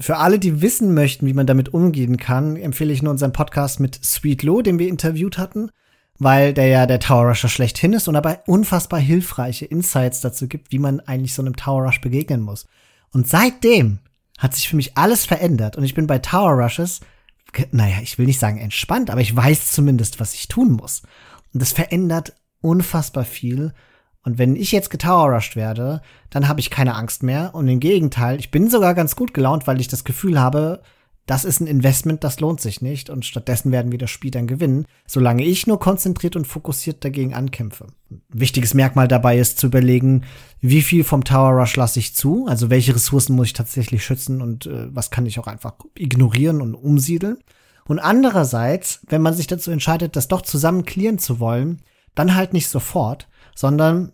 für alle, die wissen möchten, wie man damit umgehen kann, empfehle ich nur unseren Podcast mit Sweet Low, den wir interviewt hatten weil der ja der Tower Rusher schlechthin ist und dabei unfassbar hilfreiche Insights dazu gibt, wie man eigentlich so einem Tower Rush begegnen muss. Und seitdem hat sich für mich alles verändert und ich bin bei Tower Rushes, naja, ich will nicht sagen entspannt, aber ich weiß zumindest, was ich tun muss. Und das verändert unfassbar viel. Und wenn ich jetzt getower-rushed werde, dann habe ich keine Angst mehr. Und im Gegenteil, ich bin sogar ganz gut gelaunt, weil ich das Gefühl habe, das ist ein Investment, das lohnt sich nicht und stattdessen werden wir das Spiel dann gewinnen, solange ich nur konzentriert und fokussiert dagegen ankämpfe. Wichtiges Merkmal dabei ist zu überlegen, wie viel vom Tower Rush lasse ich zu, also welche Ressourcen muss ich tatsächlich schützen und äh, was kann ich auch einfach ignorieren und umsiedeln. Und andererseits, wenn man sich dazu entscheidet, das doch zusammen clearen zu wollen, dann halt nicht sofort, sondern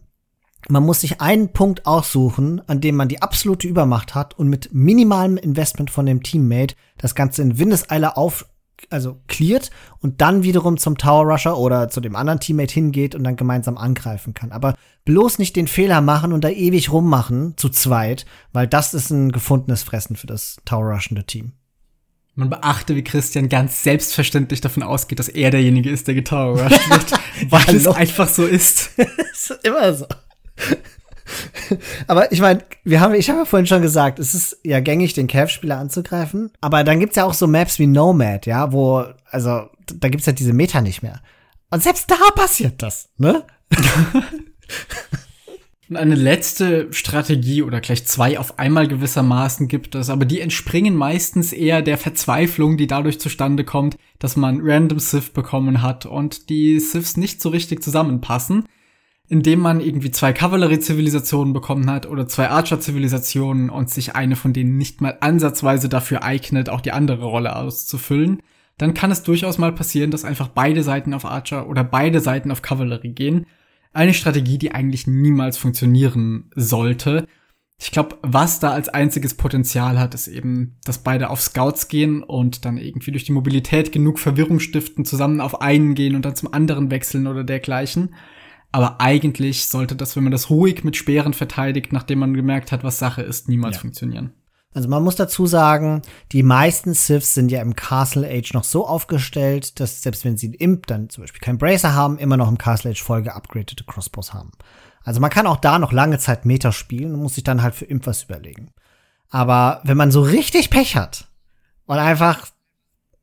man muss sich einen Punkt aussuchen, an dem man die absolute Übermacht hat und mit minimalem Investment von dem Teammate das Ganze in Windeseile auf also cleart und dann wiederum zum Tower Rusher oder zu dem anderen Teammate hingeht und dann gemeinsam angreifen kann. Aber bloß nicht den Fehler machen und da ewig rummachen zu zweit, weil das ist ein gefundenes Fressen für das Tower Rushende Team. Man beachte, wie Christian ganz selbstverständlich davon ausgeht, dass er derjenige ist, der rusht wird, weil es einfach so ist. ist immer so. aber ich meine, wir haben, ich habe ja vorhin schon gesagt, es ist ja gängig, den Cav-Spieler anzugreifen. Aber dann gibt's ja auch so Maps wie Nomad, ja, wo, also, da gibt's ja diese Meta nicht mehr. Und selbst da passiert das, ne? Und eine letzte Strategie oder gleich zwei auf einmal gewissermaßen gibt es, aber die entspringen meistens eher der Verzweiflung, die dadurch zustande kommt, dass man random Sith bekommen hat und die Siths nicht so richtig zusammenpassen indem man irgendwie zwei Kavallerie-Zivilisationen bekommen hat oder zwei Archer-Zivilisationen und sich eine von denen nicht mal ansatzweise dafür eignet, auch die andere Rolle auszufüllen, dann kann es durchaus mal passieren, dass einfach beide Seiten auf Archer oder beide Seiten auf Kavallerie gehen. Eine Strategie, die eigentlich niemals funktionieren sollte. Ich glaube, was da als einziges Potenzial hat, ist eben, dass beide auf Scouts gehen und dann irgendwie durch die Mobilität genug Verwirrung stiften, zusammen auf einen gehen und dann zum anderen wechseln oder dergleichen. Aber eigentlich sollte das, wenn man das ruhig mit Speeren verteidigt, nachdem man gemerkt hat, was Sache ist, niemals ja. funktionieren. Also man muss dazu sagen, die meisten Siths sind ja im Castle Age noch so aufgestellt, dass selbst wenn sie einen Imp dann zum Beispiel keinen Bracer haben, immer noch im Castle Age voll geupgradete Crossbows haben. Also man kann auch da noch lange Zeit Meta spielen und muss sich dann halt für Imp was überlegen. Aber wenn man so richtig Pech hat und einfach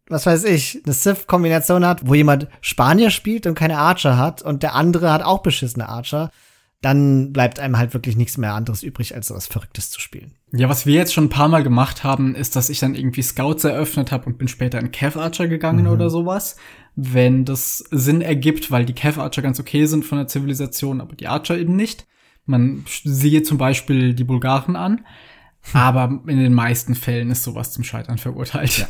was weiß ich, eine Sith-Kombination hat, wo jemand Spanier spielt und keine Archer hat und der andere hat auch beschissene Archer, dann bleibt einem halt wirklich nichts mehr anderes übrig, als was Verrücktes zu spielen. Ja, was wir jetzt schon ein paar Mal gemacht haben, ist, dass ich dann irgendwie Scouts eröffnet habe und bin später in Cav Archer gegangen mhm. oder sowas. Wenn das Sinn ergibt, weil die Cav Archer ganz okay sind von der Zivilisation, aber die Archer eben nicht. Man siehe zum Beispiel die Bulgaren an. Aber in den meisten Fällen ist sowas zum Scheitern verurteilt. Ja.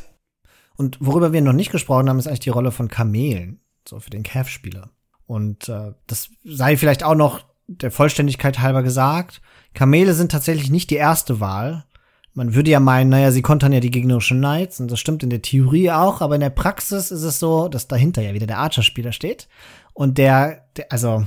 Und worüber wir noch nicht gesprochen haben, ist eigentlich die Rolle von Kamelen, so für den Calf-Spieler. Und äh, das sei vielleicht auch noch der Vollständigkeit halber gesagt. Kamele sind tatsächlich nicht die erste Wahl. Man würde ja meinen, naja, sie kontern ja die gegnerischen Knights und das stimmt in der Theorie auch, aber in der Praxis ist es so, dass dahinter ja wieder der Archer-Spieler steht und der, der also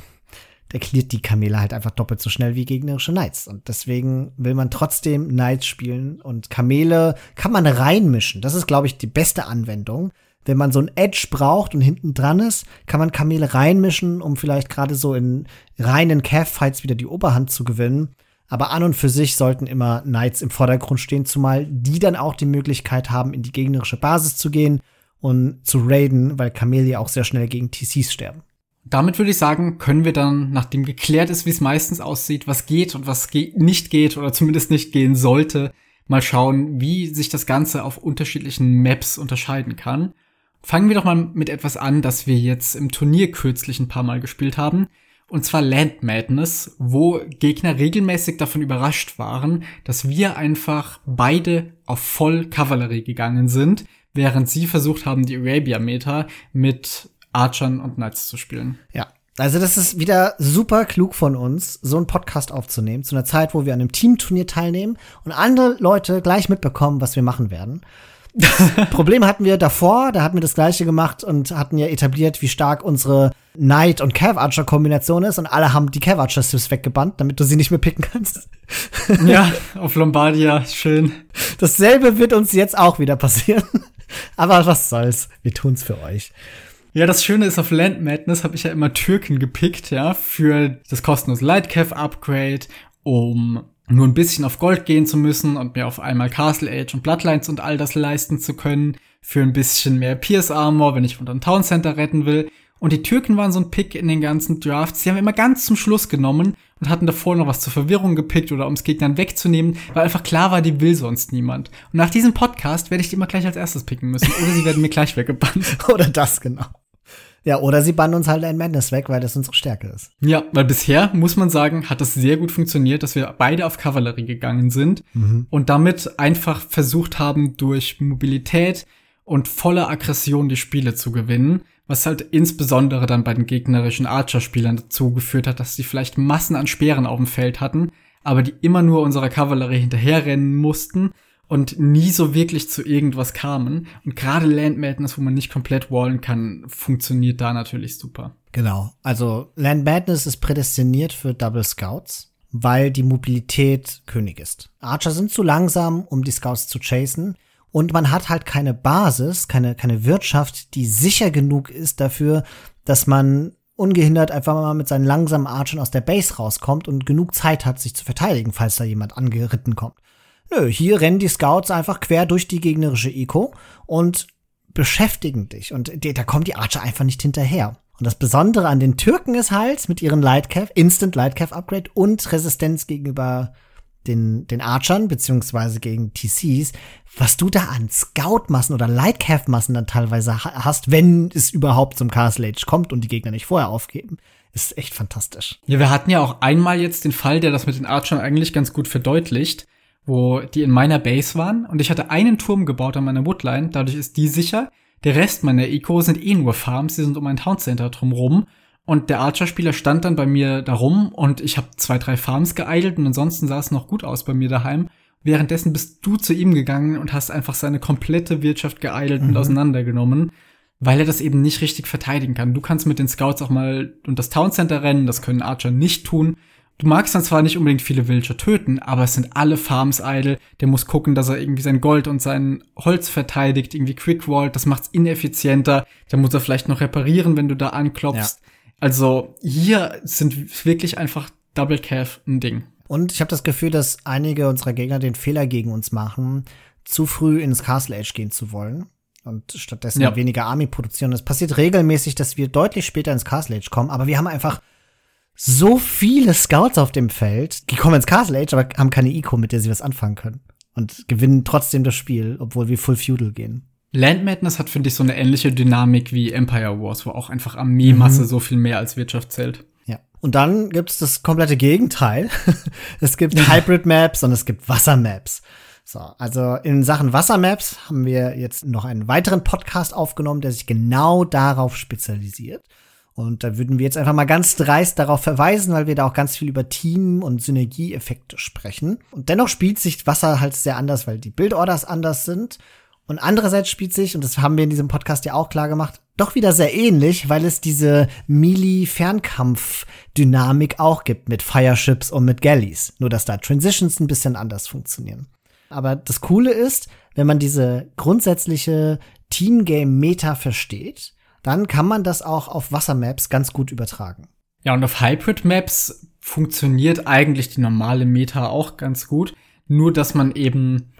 der cleart die Kamele halt einfach doppelt so schnell wie gegnerische Knights. Und deswegen will man trotzdem Knights spielen und Kamele kann man reinmischen. Das ist, glaube ich, die beste Anwendung. Wenn man so ein Edge braucht und hinten dran ist, kann man Kamele reinmischen, um vielleicht gerade so in reinen Calf-Fights wieder die Oberhand zu gewinnen. Aber an und für sich sollten immer Knights im Vordergrund stehen, zumal die dann auch die Möglichkeit haben, in die gegnerische Basis zu gehen und zu raiden, weil Kamele ja auch sehr schnell gegen TCs sterben damit würde ich sagen, können wir dann, nachdem geklärt ist, wie es meistens aussieht, was geht und was ge nicht geht oder zumindest nicht gehen sollte, mal schauen, wie sich das Ganze auf unterschiedlichen Maps unterscheiden kann. Fangen wir doch mal mit etwas an, das wir jetzt im Turnier kürzlich ein paar Mal gespielt haben. Und zwar Land Madness, wo Gegner regelmäßig davon überrascht waren, dass wir einfach beide auf voll Kavallerie gegangen sind, während sie versucht haben, die Arabia-Meta mit Archern und Knights zu spielen. Ja. Also das ist wieder super klug von uns, so einen Podcast aufzunehmen, zu einer Zeit, wo wir an einem Teamturnier teilnehmen und andere Leute gleich mitbekommen, was wir machen werden. Problem hatten wir davor, da hatten wir das gleiche gemacht und hatten ja etabliert, wie stark unsere Knight- und Cav-Archer-Kombination ist und alle haben die Cav-Archer-Sips weggebannt, damit du sie nicht mehr picken kannst. ja, auf Lombardia, schön. Dasselbe wird uns jetzt auch wieder passieren. Aber was soll's, wir tun's für euch. Ja, das Schöne ist, auf Land Madness habe ich ja immer Türken gepickt, ja, für das kostenlose Lightcav Upgrade, um nur ein bisschen auf Gold gehen zu müssen und mir auf einmal Castle Age und Bloodlines und all das leisten zu können, für ein bisschen mehr Pierce Armor, wenn ich von einem Town Center retten will. Und die Türken waren so ein Pick in den ganzen Drafts. Die haben immer ganz zum Schluss genommen und hatten davor noch was zur Verwirrung gepickt oder um es Gegnern wegzunehmen, weil einfach klar war, die will sonst niemand. Und nach diesem Podcast werde ich die immer gleich als erstes picken müssen oder sie werden mir gleich weggebannt. oder das genau. Ja, oder sie bannen uns halt ein Madness weg, weil das unsere Stärke ist. Ja, weil bisher, muss man sagen, hat das sehr gut funktioniert, dass wir beide auf Kavallerie gegangen sind mhm. und damit einfach versucht haben, durch Mobilität und volle Aggression die Spiele zu gewinnen, was halt insbesondere dann bei den gegnerischen Archer-Spielern dazu geführt hat, dass sie vielleicht Massen an Speeren auf dem Feld hatten, aber die immer nur unserer Kavallerie hinterherrennen mussten und nie so wirklich zu irgendwas kamen. Und gerade Land Madness, wo man nicht komplett wallen kann, funktioniert da natürlich super. Genau. Also Land Madness ist prädestiniert für Double Scouts, weil die Mobilität König ist. Archer sind zu langsam, um die Scouts zu chasen. Und man hat halt keine Basis, keine, keine Wirtschaft, die sicher genug ist dafür, dass man ungehindert einfach mal mit seinen langsamen Archern aus der Base rauskommt und genug Zeit hat, sich zu verteidigen, falls da jemand angeritten kommt. Nö, hier rennen die Scouts einfach quer durch die gegnerische Eco und beschäftigen dich. Und da kommt die Archer einfach nicht hinterher. Und das Besondere an den Türken ist halt mit ihren Lightcap, Instant Lightcap Upgrade und Resistenz gegenüber den, den Archern, beziehungsweise gegen TCs, was du da an Scout-Massen oder Lightcap-Massen dann teilweise hast, wenn es überhaupt zum Castle Age kommt und die Gegner nicht vorher aufgeben, ist echt fantastisch. Ja, wir hatten ja auch einmal jetzt den Fall, der das mit den Archern eigentlich ganz gut verdeutlicht wo die in meiner Base waren und ich hatte einen Turm gebaut an meiner Woodline, dadurch ist die sicher. Der Rest meiner Eco sind eh nur Farms, die sind um ein Town Center drumrum. Und der Archer-Spieler stand dann bei mir da rum und ich habe zwei, drei Farms geeidelt und ansonsten sah es noch gut aus bei mir daheim. Währenddessen bist du zu ihm gegangen und hast einfach seine komplette Wirtschaft geeidelt mhm. und auseinandergenommen, weil er das eben nicht richtig verteidigen kann. Du kannst mit den Scouts auch mal und das Town Center rennen, das können Archer nicht tun. Du magst dann zwar nicht unbedingt viele Villager töten, aber es sind alle Farms idle. Der muss gucken, dass er irgendwie sein Gold und sein Holz verteidigt, irgendwie Quickwall, das macht's ineffizienter. Dann muss er vielleicht noch reparieren, wenn du da anklopfst. Ja. Also hier sind wirklich einfach Double Calf ein Ding. Und ich habe das Gefühl, dass einige unserer Gegner den Fehler gegen uns machen, zu früh ins Castle Age gehen zu wollen und stattdessen ja. weniger Army produzieren. Es passiert regelmäßig, dass wir deutlich später ins Castle Age kommen, aber wir haben einfach so viele Scouts auf dem Feld, die kommen ins Castle Age, aber haben keine Eco, mit der sie was anfangen können. Und gewinnen trotzdem das Spiel, obwohl wir Full Feudal gehen. Land Madness hat, finde ich, so eine ähnliche Dynamik wie Empire Wars, wo auch einfach Armeemasse mhm. so viel mehr als Wirtschaft zählt. Ja. Und dann gibt's das komplette Gegenteil. es gibt Hybrid Maps und es gibt Wassermaps. So, also in Sachen Wassermaps haben wir jetzt noch einen weiteren Podcast aufgenommen, der sich genau darauf spezialisiert. Und da würden wir jetzt einfach mal ganz dreist darauf verweisen, weil wir da auch ganz viel über Team- und Synergieeffekte sprechen. Und dennoch spielt sich Wasser halt sehr anders, weil die Bildorders anders sind. Und andererseits spielt sich, und das haben wir in diesem Podcast ja auch klar gemacht, doch wieder sehr ähnlich, weil es diese Melee-Fernkampf-Dynamik auch gibt mit Fireships und mit Galleys. Nur dass da Transitions ein bisschen anders funktionieren. Aber das Coole ist, wenn man diese grundsätzliche Team-Game-Meta versteht, dann kann man das auch auf Wassermaps ganz gut übertragen. Ja, und auf Hybrid-Maps funktioniert eigentlich die normale Meta auch ganz gut. Nur, dass man eben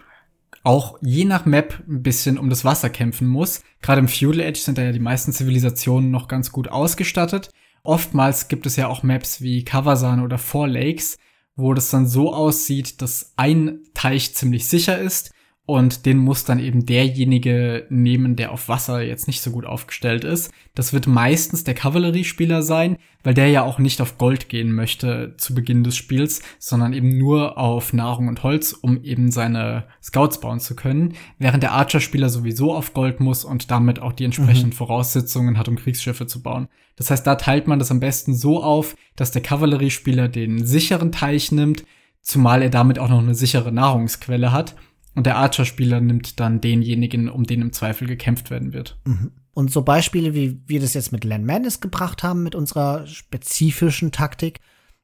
auch je nach Map ein bisschen um das Wasser kämpfen muss. Gerade im Feudal Edge sind da ja die meisten Zivilisationen noch ganz gut ausgestattet. Oftmals gibt es ja auch Maps wie Kawasan oder Four Lakes, wo das dann so aussieht, dass ein Teich ziemlich sicher ist und den muss dann eben derjenige nehmen, der auf Wasser jetzt nicht so gut aufgestellt ist. Das wird meistens der Kavalleriespieler sein, weil der ja auch nicht auf Gold gehen möchte zu Beginn des Spiels, sondern eben nur auf Nahrung und Holz, um eben seine Scouts bauen zu können, während der Archer-Spieler sowieso auf Gold muss und damit auch die entsprechenden mhm. Voraussetzungen hat, um Kriegsschiffe zu bauen. Das heißt, da teilt man das am besten so auf, dass der Kavalleriespieler den sicheren Teich nimmt, zumal er damit auch noch eine sichere Nahrungsquelle hat und der Archer-Spieler nimmt dann denjenigen, um den im Zweifel gekämpft werden wird. Mhm. Und so Beispiele, wie wir das jetzt mit Land Madness gebracht haben, mit unserer spezifischen Taktik,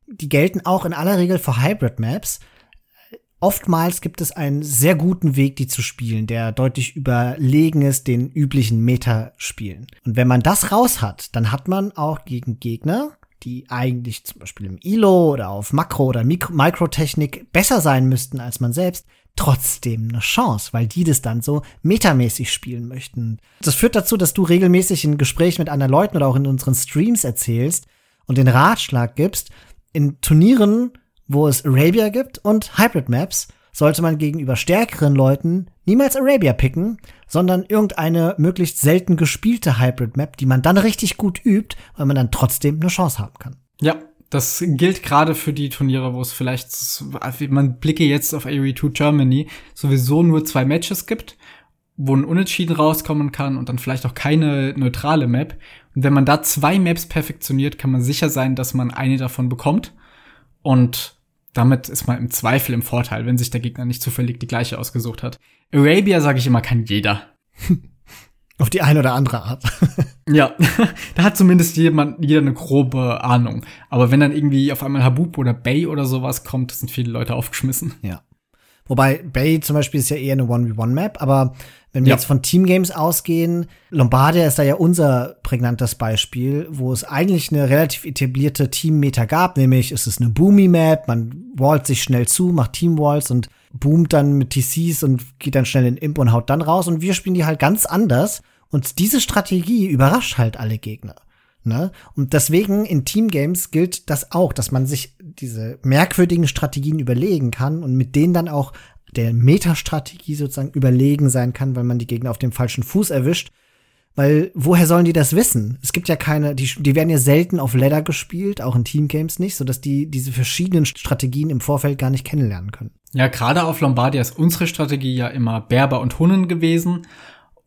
die gelten auch in aller Regel für Hybrid-Maps. Oftmals gibt es einen sehr guten Weg, die zu spielen, der deutlich überlegen ist den üblichen Meta-Spielen. Und wenn man das raus hat, dann hat man auch gegen Gegner, die eigentlich zum Beispiel im ILO oder auf Makro- oder Mikrotechnik besser sein müssten als man selbst, trotzdem eine Chance, weil die das dann so metamäßig spielen möchten. Das führt dazu, dass du regelmäßig in Gesprächen mit anderen Leuten oder auch in unseren Streams erzählst und den Ratschlag gibst, in Turnieren, wo es Arabia gibt und Hybrid Maps, sollte man gegenüber stärkeren Leuten niemals Arabia picken, sondern irgendeine möglichst selten gespielte Hybrid Map, die man dann richtig gut übt, weil man dann trotzdem eine Chance haben kann. Ja, das gilt gerade für die Turniere, wo es vielleicht, man blicke jetzt auf AOE2 Germany, sowieso nur zwei Matches gibt, wo ein Unentschieden rauskommen kann und dann vielleicht auch keine neutrale Map. Und wenn man da zwei Maps perfektioniert, kann man sicher sein, dass man eine davon bekommt. Und Damit ist man im Zweifel im Vorteil, wenn sich der Gegner nicht zufällig die gleiche ausgesucht hat. Arabia, sage ich immer, kann jeder. Auf die eine oder andere Art. Ja, da hat zumindest jemand, jeder eine grobe Ahnung. Aber wenn dann irgendwie auf einmal Habub oder Bay oder sowas kommt, sind viele Leute aufgeschmissen. Ja. Wobei Bay zum Beispiel ist ja eher eine 1v1-Map, aber wenn wir ja. jetzt von Teamgames ausgehen, Lombardia ist da ja unser prägnantes Beispiel, wo es eigentlich eine relativ etablierte Team-Meta gab, nämlich es ist eine Boomy-Map, man wallt sich schnell zu, macht Team-Walls und boomt dann mit TCs und geht dann schnell in Imp und haut dann raus und wir spielen die halt ganz anders und diese Strategie überrascht halt alle Gegner. Ne? Und deswegen in Teamgames gilt das auch, dass man sich diese merkwürdigen Strategien überlegen kann und mit denen dann auch der Metastrategie sozusagen überlegen sein kann, weil man die Gegner auf dem falschen Fuß erwischt. Weil woher sollen die das wissen? Es gibt ja keine, die, die werden ja selten auf Ladder gespielt, auch in Teamgames nicht, sodass die diese verschiedenen Strategien im Vorfeld gar nicht kennenlernen können. Ja, gerade auf Lombardia ist unsere Strategie ja immer Berber und Hunnen gewesen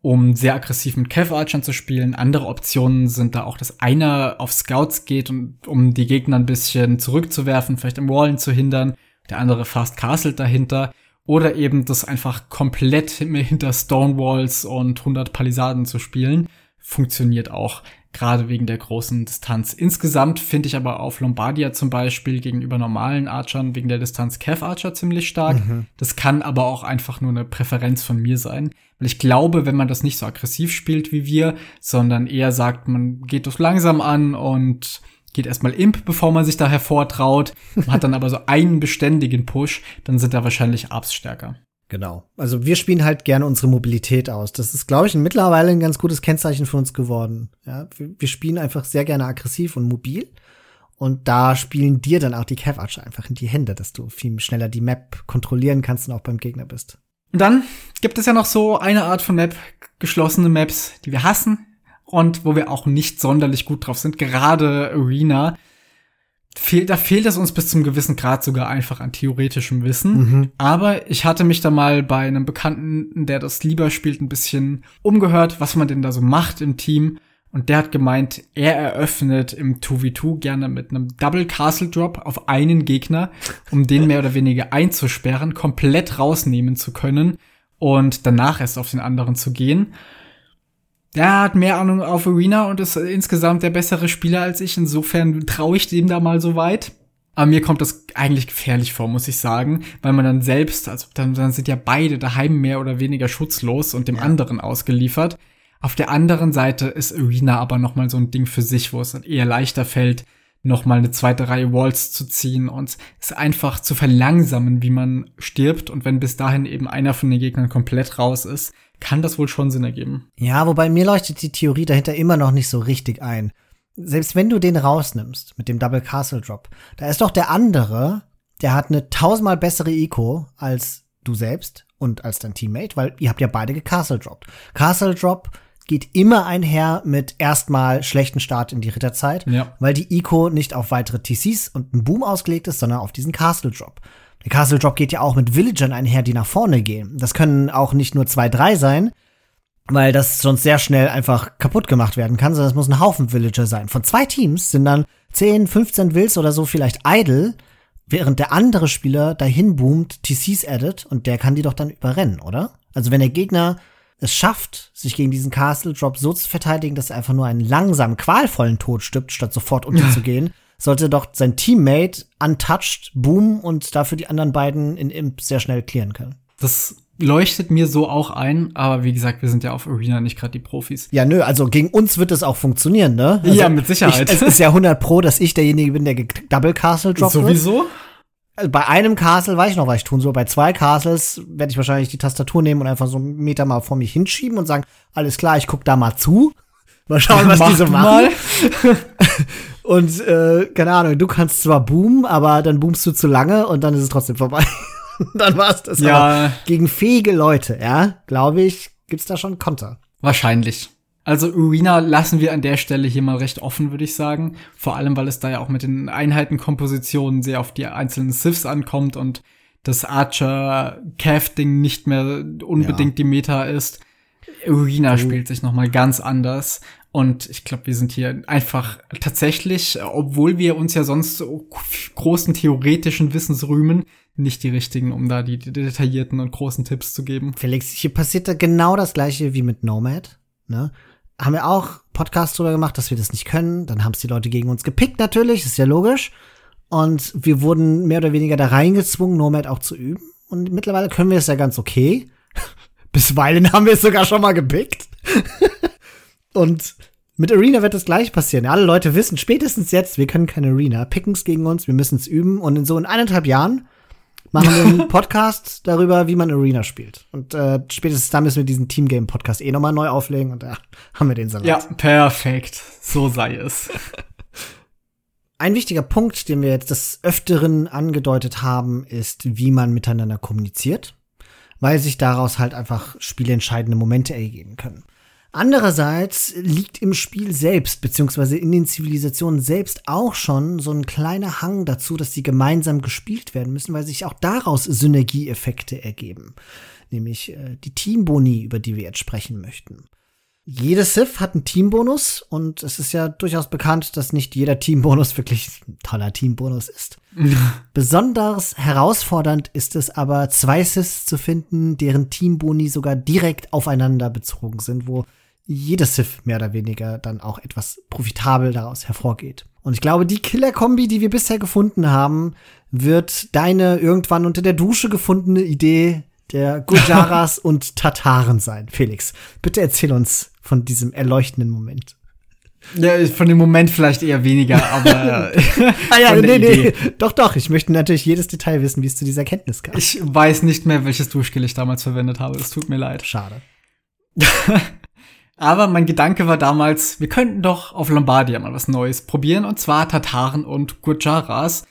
um sehr aggressiv mit Kev Archern zu spielen. Andere Optionen sind da auch, dass einer auf Scouts geht und um die Gegner ein bisschen zurückzuwerfen, vielleicht im Wallen zu hindern, der andere fast castelt dahinter. Oder eben das einfach komplett hinter Stonewalls und 100 Palisaden zu spielen. Funktioniert auch gerade wegen der großen Distanz. Insgesamt finde ich aber auf Lombardia zum Beispiel gegenüber normalen Archern wegen der Distanz Kev Archer ziemlich stark. Mhm. Das kann aber auch einfach nur eine Präferenz von mir sein. Weil ich glaube, wenn man das nicht so aggressiv spielt wie wir, sondern eher sagt, man geht das langsam an und geht erstmal Imp, bevor man sich da hervortraut, hat dann aber so einen beständigen Push, dann sind da wahrscheinlich Arbs stärker. Genau. Also wir spielen halt gerne unsere Mobilität aus. Das ist, glaube ich, mittlerweile ein ganz gutes Kennzeichen für uns geworden. Ja, wir, wir spielen einfach sehr gerne aggressiv und mobil. Und da spielen dir dann auch die Cav einfach in die Hände, dass du viel schneller die Map kontrollieren kannst und auch beim Gegner bist. Und dann gibt es ja noch so eine Art von Map, geschlossene Maps, die wir hassen und wo wir auch nicht sonderlich gut drauf sind. Gerade Arena fehl, da fehlt es uns bis zum gewissen Grad sogar einfach an theoretischem Wissen. Mhm. Aber ich hatte mich da mal bei einem Bekannten, der das lieber spielt, ein bisschen umgehört, was man denn da so macht im Team. Und der hat gemeint, er eröffnet im 2v2 gerne mit einem Double Castle Drop auf einen Gegner, um den mehr oder weniger einzusperren, komplett rausnehmen zu können und danach erst auf den anderen zu gehen der hat mehr Ahnung auf Arena und ist insgesamt der bessere Spieler als ich. Insofern traue ich dem da mal so weit. Aber mir kommt das eigentlich gefährlich vor, muss ich sagen, weil man dann selbst, also dann, dann sind ja beide daheim mehr oder weniger schutzlos und dem ja. anderen ausgeliefert. Auf der anderen Seite ist Arena aber noch mal so ein Ding für sich, wo es dann eher leichter fällt, noch mal eine zweite Reihe Walls zu ziehen und es einfach zu verlangsamen, wie man stirbt. Und wenn bis dahin eben einer von den Gegnern komplett raus ist, kann das wohl schon Sinn ergeben. Ja, wobei mir leuchtet die Theorie dahinter immer noch nicht so richtig ein. Selbst wenn du den rausnimmst mit dem Double Castle Drop, da ist doch der andere, der hat eine tausendmal bessere Eco als du selbst und als dein Teammate, weil ihr habt ja beide gecastle dropped. Castle Drop geht immer einher mit erstmal schlechten Start in die Ritterzeit, ja. weil die Eco nicht auf weitere TCs und einen Boom ausgelegt ist, sondern auf diesen Castle Drop. Der Castle Drop geht ja auch mit Villagern einher, die nach vorne gehen. Das können auch nicht nur zwei, drei sein, weil das sonst sehr schnell einfach kaputt gemacht werden kann, sondern es muss ein Haufen Villager sein. Von zwei Teams sind dann 10, 15 Wills oder so vielleicht idle, während der andere Spieler dahin boomt, TCs addet und der kann die doch dann überrennen, oder? Also wenn der Gegner es schafft, sich gegen diesen Castle Drop so zu verteidigen, dass er einfach nur einen langsamen, qualvollen Tod stirbt, statt sofort unterzugehen, sollte doch sein Teammate untouched boomen und dafür die anderen beiden in Imp sehr schnell klären können. Das leuchtet mir so auch ein, aber wie gesagt, wir sind ja auf Arena nicht gerade die Profis. Ja, nö, also gegen uns wird es auch funktionieren, ne? Also ja, mit Sicherheit. Ich, es ist ja 100 pro, dass ich derjenige bin, der Double Castle droppt. Sowieso? Also bei einem Castle weiß ich noch, was ich tun soll. Bei zwei Castles werde ich wahrscheinlich die Tastatur nehmen und einfach so einen Meter mal vor mich hinschieben und sagen, alles klar, ich guck da mal zu. Mal schauen, was Mach die so machen. Und äh, keine Ahnung, du kannst zwar boomen, aber dann boomst du zu lange und dann ist es trotzdem vorbei. dann war's das. Ja. Aber gegen fähige Leute, ja, glaube ich, gibt's da schon Konter. Wahrscheinlich. Also Arena lassen wir an der Stelle hier mal recht offen, würde ich sagen. Vor allem, weil es da ja auch mit den Einheitenkompositionen sehr auf die einzelnen Siths ankommt und das Archer-Cav-Ding nicht mehr unbedingt ja. die Meta ist. Arena spielt sich noch mal ganz anders Und ich glaube, wir sind hier einfach tatsächlich, obwohl wir uns ja sonst so großen theoretischen Wissens rühmen, nicht die richtigen, um da die, die detaillierten und großen Tipps zu geben. Felix, hier passiert da genau das gleiche wie mit Nomad. Ne? Haben wir auch Podcasts drüber gemacht, dass wir das nicht können. Dann haben es die Leute gegen uns gepickt, natürlich, ist ja logisch. Und wir wurden mehr oder weniger da reingezwungen, Nomad auch zu üben. Und mittlerweile können wir es ja ganz okay. Bisweilen haben wir es sogar schon mal gepickt. Und mit Arena wird das gleich passieren. Alle Leute wissen spätestens jetzt, wir können keine Arena. Picken es gegen uns, wir müssen es üben. Und in so in eineinhalb Jahren machen wir einen Podcast darüber, wie man Arena spielt. Und äh, spätestens da müssen wir diesen Teamgame-Podcast eh nochmal neu auflegen und da haben wir den Salat. Ja, perfekt. So sei es. Ein wichtiger Punkt, den wir jetzt des Öfteren angedeutet haben, ist, wie man miteinander kommuniziert, weil sich daraus halt einfach spielentscheidende Momente ergeben können. Andererseits liegt im Spiel selbst, beziehungsweise in den Zivilisationen selbst auch schon so ein kleiner Hang dazu, dass sie gemeinsam gespielt werden müssen, weil sich auch daraus Synergieeffekte ergeben. Nämlich äh, die Teamboni, über die wir jetzt sprechen möchten. Jede Civ hat einen Teambonus und es ist ja durchaus bekannt, dass nicht jeder Teambonus wirklich ein toller Teambonus ist. Besonders herausfordernd ist es aber, zwei Civs zu finden, deren Teamboni sogar direkt aufeinander bezogen sind, wo jede Civ mehr oder weniger dann auch etwas profitabel daraus hervorgeht. Und ich glaube, die Killer-Kombi, die wir bisher gefunden haben, wird deine irgendwann unter der Dusche gefundene Idee der Gujaras und Tataren sein. Felix, bitte erzähl uns von diesem erleuchtenden Moment. Ja, von dem Moment vielleicht eher weniger, aber. ah ja, nee, nee. Doch, doch. Ich möchte natürlich jedes Detail wissen, wie es zu dieser Erkenntnis kam. Ich weiß nicht mehr, welches Duschgel ich damals verwendet habe. Es tut mir leid. Schade. Aber mein Gedanke war damals, wir könnten doch auf Lombardia mal was Neues probieren, und zwar Tataren und Gujaras.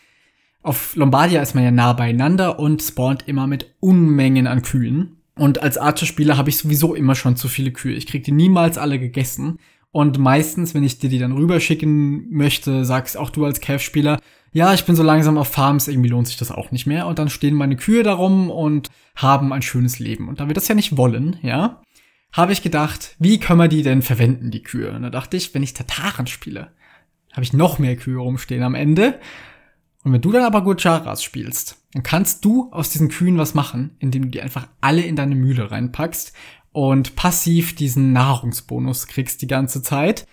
Auf Lombardia ist man ja nah beieinander und spawnt immer mit Unmengen an Kühen. Und als Archer-Spieler habe ich sowieso immer schon zu viele Kühe. Ich krieg die niemals alle gegessen. Und meistens, wenn ich dir die dann rüberschicken möchte, sagst auch du als Calf-Spieler, ja, ich bin so langsam auf Farms, irgendwie lohnt sich das auch nicht mehr. Und dann stehen meine Kühe darum und haben ein schönes Leben. Und da wir das ja nicht wollen, ja, habe ich gedacht, wie können wir die denn verwenden, die Kühe? Und da dachte ich, wenn ich Tataren spiele, habe ich noch mehr Kühe rumstehen am Ende. Und wenn du dann aber Gujaras spielst, dann kannst du aus diesen Kühen was machen, indem du die einfach alle in deine Mühle reinpackst und passiv diesen Nahrungsbonus kriegst die ganze Zeit.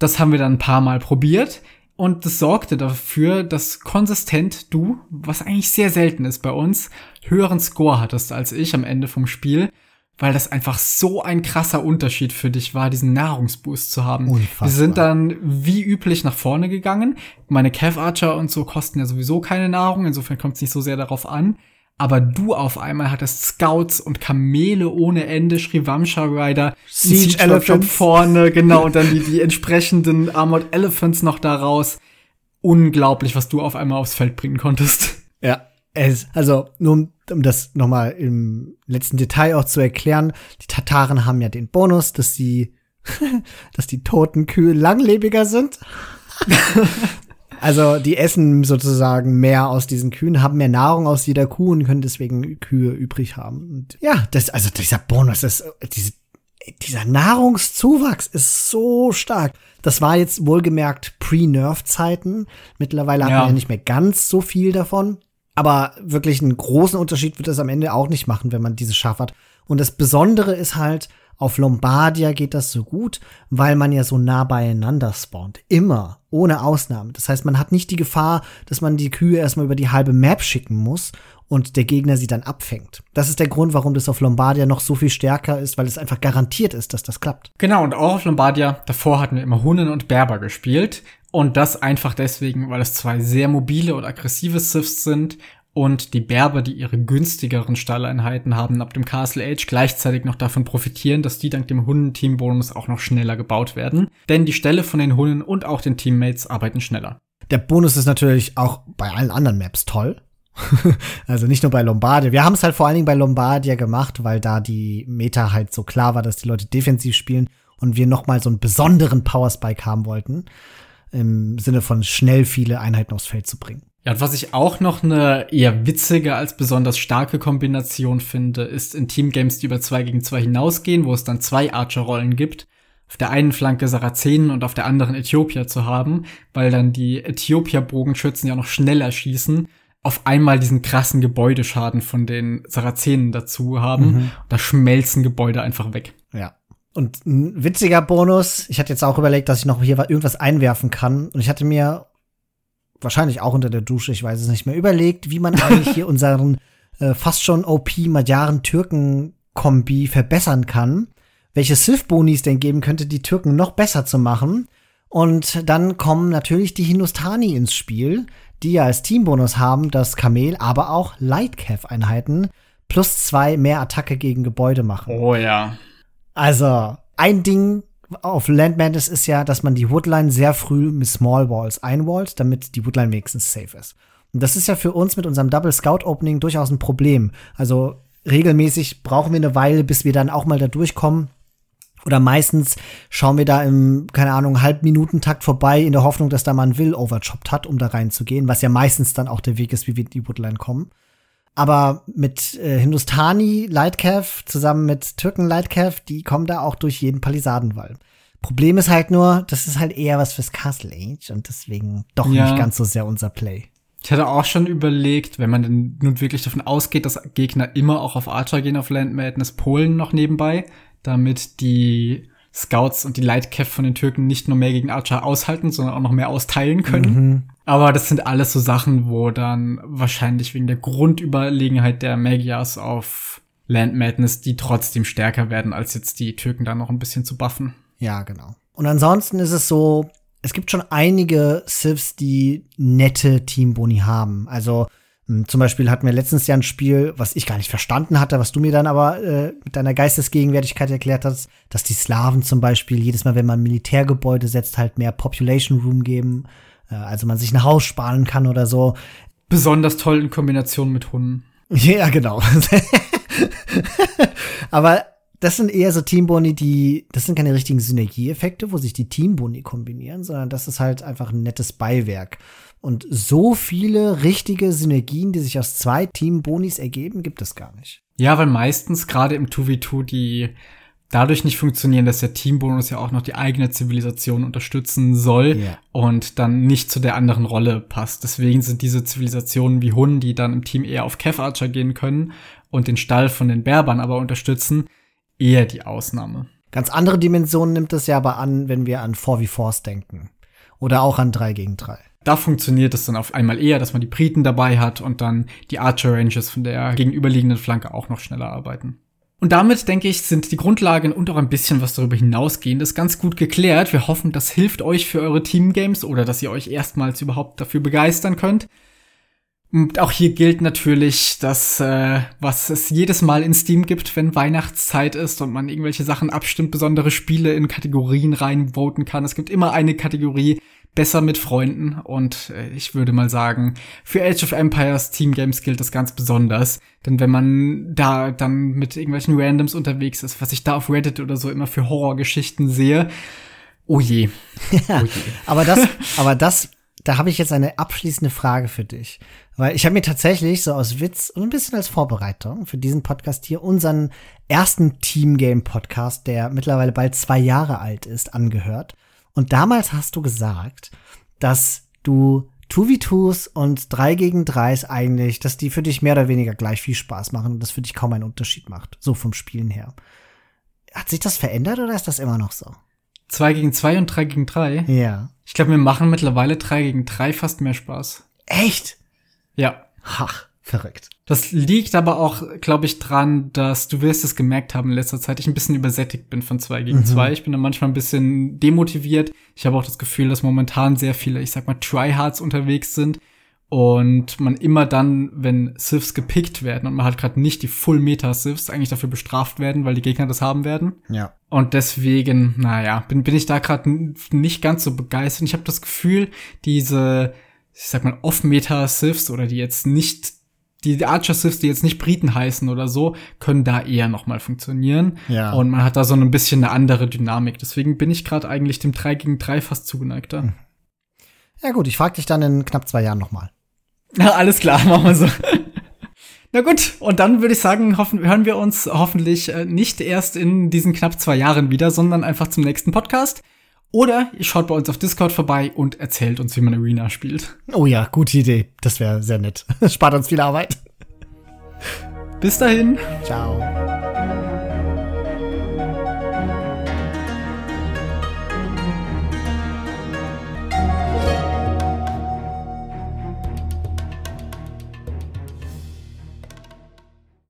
Das haben wir dann ein paar Mal probiert und das sorgte dafür, dass konsistent du, was eigentlich sehr selten ist bei uns, höheren Score hattest als ich am Ende vom Spiel weil das einfach so ein krasser Unterschied für dich war, diesen Nahrungsboost zu haben. Unfassbar. Wir sind dann wie üblich nach vorne gegangen. Meine Cav Archer und so kosten ja sowieso keine Nahrung, insofern kommt es nicht so sehr darauf an. Aber du auf einmal hattest Scouts und Kamele ohne Ende, Shrivamsha Rider, Siege, Siege Elephants vorne, genau, und dann die, die entsprechenden Armored Elephants noch daraus. Unglaublich, was du auf einmal aufs Feld bringen konntest. Ja, es, also nur um, um das nochmal im letzten Detail auch zu erklären, die Tataren haben ja den Bonus, dass die, dass die toten Kühe langlebiger sind. also die essen sozusagen mehr aus diesen Kühen, haben mehr Nahrung aus jeder Kuh und können deswegen Kühe übrig haben. Und ja, das, also dieser Bonus ist, diese, dieser Nahrungszuwachs ist so stark. Das war jetzt wohlgemerkt Pre-Nerf-Zeiten. Mittlerweile ja. haben wir ja nicht mehr ganz so viel davon. Aber wirklich einen großen Unterschied wird es am Ende auch nicht machen, wenn man dieses Schaf hat. Und das Besondere ist halt, auf Lombardia geht das so gut, weil man ja so nah beieinander spawnt. Immer. Ohne Ausnahme. Das heißt, man hat nicht die Gefahr, dass man die Kühe erstmal über die halbe Map schicken muss und der Gegner sie dann abfängt. Das ist der Grund, warum das auf Lombardia noch so viel stärker ist, weil es einfach garantiert ist, dass das klappt. Genau, und auch auf Lombardia, davor hatten wir immer Hunnen und Berber gespielt. Und das einfach deswegen, weil es zwei sehr mobile und aggressive Siths sind und die Berber, die ihre günstigeren Stalleinheiten haben, ab dem Castle Age gleichzeitig noch davon profitieren, dass die dank dem Hunden-Team-Bonus auch noch schneller gebaut werden. Denn die Ställe von den Hunden und auch den Teammates arbeiten schneller. Der Bonus ist natürlich auch bei allen anderen Maps toll. also nicht nur bei Lombardia. Wir haben es halt vor allen Dingen bei Lombardia gemacht, weil da die Meta halt so klar war, dass die Leute defensiv spielen und wir noch mal so einen besonderen Power Spike haben wollten im Sinne von schnell viele Einheiten aufs Feld zu bringen. Ja, und was ich auch noch eine eher witzige als besonders starke Kombination finde, ist in Teamgames, die über zwei gegen zwei hinausgehen, wo es dann zwei Archer-Rollen gibt, auf der einen Flanke Sarazenen und auf der anderen Äthiopier zu haben, weil dann die Äthiopier-Bogenschützen ja noch schneller schießen, auf einmal diesen krassen Gebäudeschaden von den Sarazenen dazu haben. Mhm. Da schmelzen Gebäude einfach weg. Ja. Und ein witziger Bonus, ich hatte jetzt auch überlegt, dass ich noch hier irgendwas einwerfen kann. Und ich hatte mir wahrscheinlich auch unter der Dusche, ich weiß es nicht mehr, überlegt, wie man eigentlich hier unseren äh, fast schon OP Magyaren-Türken-Kombi verbessern kann welche Sith-Bonis denn geben könnte, die Türken noch besser zu machen. Und dann kommen natürlich die Hindustani ins Spiel, die ja als Teambonus haben, das Kamel, aber auch Lightcav-Einheiten plus zwei mehr Attacke gegen Gebäude machen. Oh ja. Also, ein Ding auf Land Madness ist ja, dass man die Woodline sehr früh mit Small Walls einwallt, damit die Woodline wenigstens safe ist. Und das ist ja für uns mit unserem Double Scout Opening durchaus ein Problem. Also regelmäßig brauchen wir eine Weile, bis wir dann auch mal da durchkommen. Oder meistens schauen wir da im, keine Ahnung, Halbminutentakt vorbei, in der Hoffnung, dass da mal ein Will overchopped hat, um da reinzugehen, was ja meistens dann auch der Weg ist, wie wir in die Woodline kommen. Aber mit äh, Hindustani Lightcav zusammen mit Türken Lightcav, die kommen da auch durch jeden Palisadenwall. Problem ist halt nur, das ist halt eher was fürs Castle Age und deswegen doch ja. nicht ganz so sehr unser Play. Ich hatte auch schon überlegt, wenn man denn nun wirklich davon ausgeht, dass Gegner immer auch auf Archer gehen auf Land Madness, Polen noch nebenbei, damit die Scouts und die Lightcav von den Türken nicht nur mehr gegen Archer aushalten, sondern auch noch mehr austeilen können. Mhm. Aber das sind alles so Sachen, wo dann wahrscheinlich wegen der Grundüberlegenheit der Magyars auf Land Madness die trotzdem stärker werden, als jetzt die Türken da noch ein bisschen zu buffen. Ja, genau. Und ansonsten ist es so, es gibt schon einige Siths, die nette Teamboni haben. Also zum Beispiel hatten wir letztens ja ein Spiel, was ich gar nicht verstanden hatte, was du mir dann aber äh, mit deiner Geistesgegenwärtigkeit erklärt hast, dass die Slawen zum Beispiel jedes Mal, wenn man Militärgebäude setzt, halt mehr Population Room geben, äh, also man sich ein Haus sparen kann oder so. Besonders toll in Kombination mit Hunden. Ja, genau. aber das sind eher so Teamboni, die, das sind keine richtigen Synergieeffekte, wo sich die Teamboni kombinieren, sondern das ist halt einfach ein nettes Beiwerk. Und so viele richtige Synergien, die sich aus zwei Team-Bonis ergeben, gibt es gar nicht. Ja, weil meistens gerade im 2v2 die dadurch nicht funktionieren, dass der Teambonus ja auch noch die eigene Zivilisation unterstützen soll yeah. und dann nicht zu der anderen Rolle passt. Deswegen sind diese Zivilisationen wie Hun, die dann im Team eher auf Kev Archer gehen können und den Stall von den Berbern aber unterstützen, eher die Ausnahme. Ganz andere Dimensionen nimmt es ja aber an, wenn wir an 4v4s denken. Oder auch an 3 gegen 3 da funktioniert es dann auf einmal eher, dass man die Briten dabei hat und dann die Archer Ranges von der gegenüberliegenden Flanke auch noch schneller arbeiten. Und damit, denke ich, sind die Grundlagen und auch ein bisschen was darüber hinausgehendes ganz gut geklärt. Wir hoffen, das hilft euch für eure Teamgames oder dass ihr euch erstmals überhaupt dafür begeistern könnt. Und auch hier gilt natürlich, dass äh, was es jedes Mal in Steam gibt, wenn Weihnachtszeit ist und man irgendwelche Sachen abstimmt, besondere Spiele in Kategorien reinvoten kann. Es gibt immer eine Kategorie, besser mit Freunden und äh, ich würde mal sagen, für Age of Empires Team Games gilt das ganz besonders, denn wenn man da dann mit irgendwelchen Randoms unterwegs ist, was ich da auf Reddit oder so immer für Horrorgeschichten sehe, oh je. Ja, oh je. aber das, aber das, da habe ich jetzt eine abschließende Frage für dich, weil ich habe mir tatsächlich so aus Witz und ein bisschen als Vorbereitung für diesen Podcast hier unseren ersten Team Game Podcast, der mittlerweile bald zwei Jahre alt ist, angehört. Und damals hast du gesagt, dass du 2v2s und 3 gegen 3s eigentlich, dass die für dich mehr oder weniger gleich viel Spaß machen und das für dich kaum einen Unterschied macht. So vom Spielen her. Hat sich das verändert oder ist das immer noch so? 2 gegen 2 und 3 gegen 3? Ja. Ich glaube, wir machen mittlerweile 3 gegen 3 fast mehr Spaß. Echt? Ja. Ach, verrückt. Das liegt aber auch, glaube ich, dran, dass du wirst es gemerkt haben in letzter Zeit, ich ein bisschen übersättigt bin von zwei gegen mhm. zwei. Ich bin da manchmal ein bisschen demotiviert. Ich habe auch das Gefühl, dass momentan sehr viele, ich sag mal, Tryhards unterwegs sind und man immer dann, wenn Siths gepickt werden und man hat gerade nicht die Full Meta Siths, eigentlich dafür bestraft werden, weil die Gegner das haben werden. Ja. Und deswegen, naja, bin, bin ich da gerade nicht ganz so begeistert. Ich habe das Gefühl, diese, ich sag mal, Off-Meta Siths oder die jetzt nicht die Archer Siths, die jetzt nicht Briten heißen oder so, können da eher noch mal funktionieren. Ja. Und man hat da so ein bisschen eine andere Dynamik. Deswegen bin ich gerade eigentlich dem 3 gegen 3 fast zugeneigter. Ja gut, ich frage dich dann in knapp zwei Jahren noch mal. Na, alles klar, machen wir so. Na gut, und dann würde ich sagen, hoffen, hören wir uns hoffentlich äh, nicht erst in diesen knapp zwei Jahren wieder, sondern einfach zum nächsten Podcast. Oder ihr schaut bei uns auf Discord vorbei und erzählt uns, wie man Arena spielt. Oh ja, gute Idee. Das wäre sehr nett. Spart uns viel Arbeit. Bis dahin. Ciao.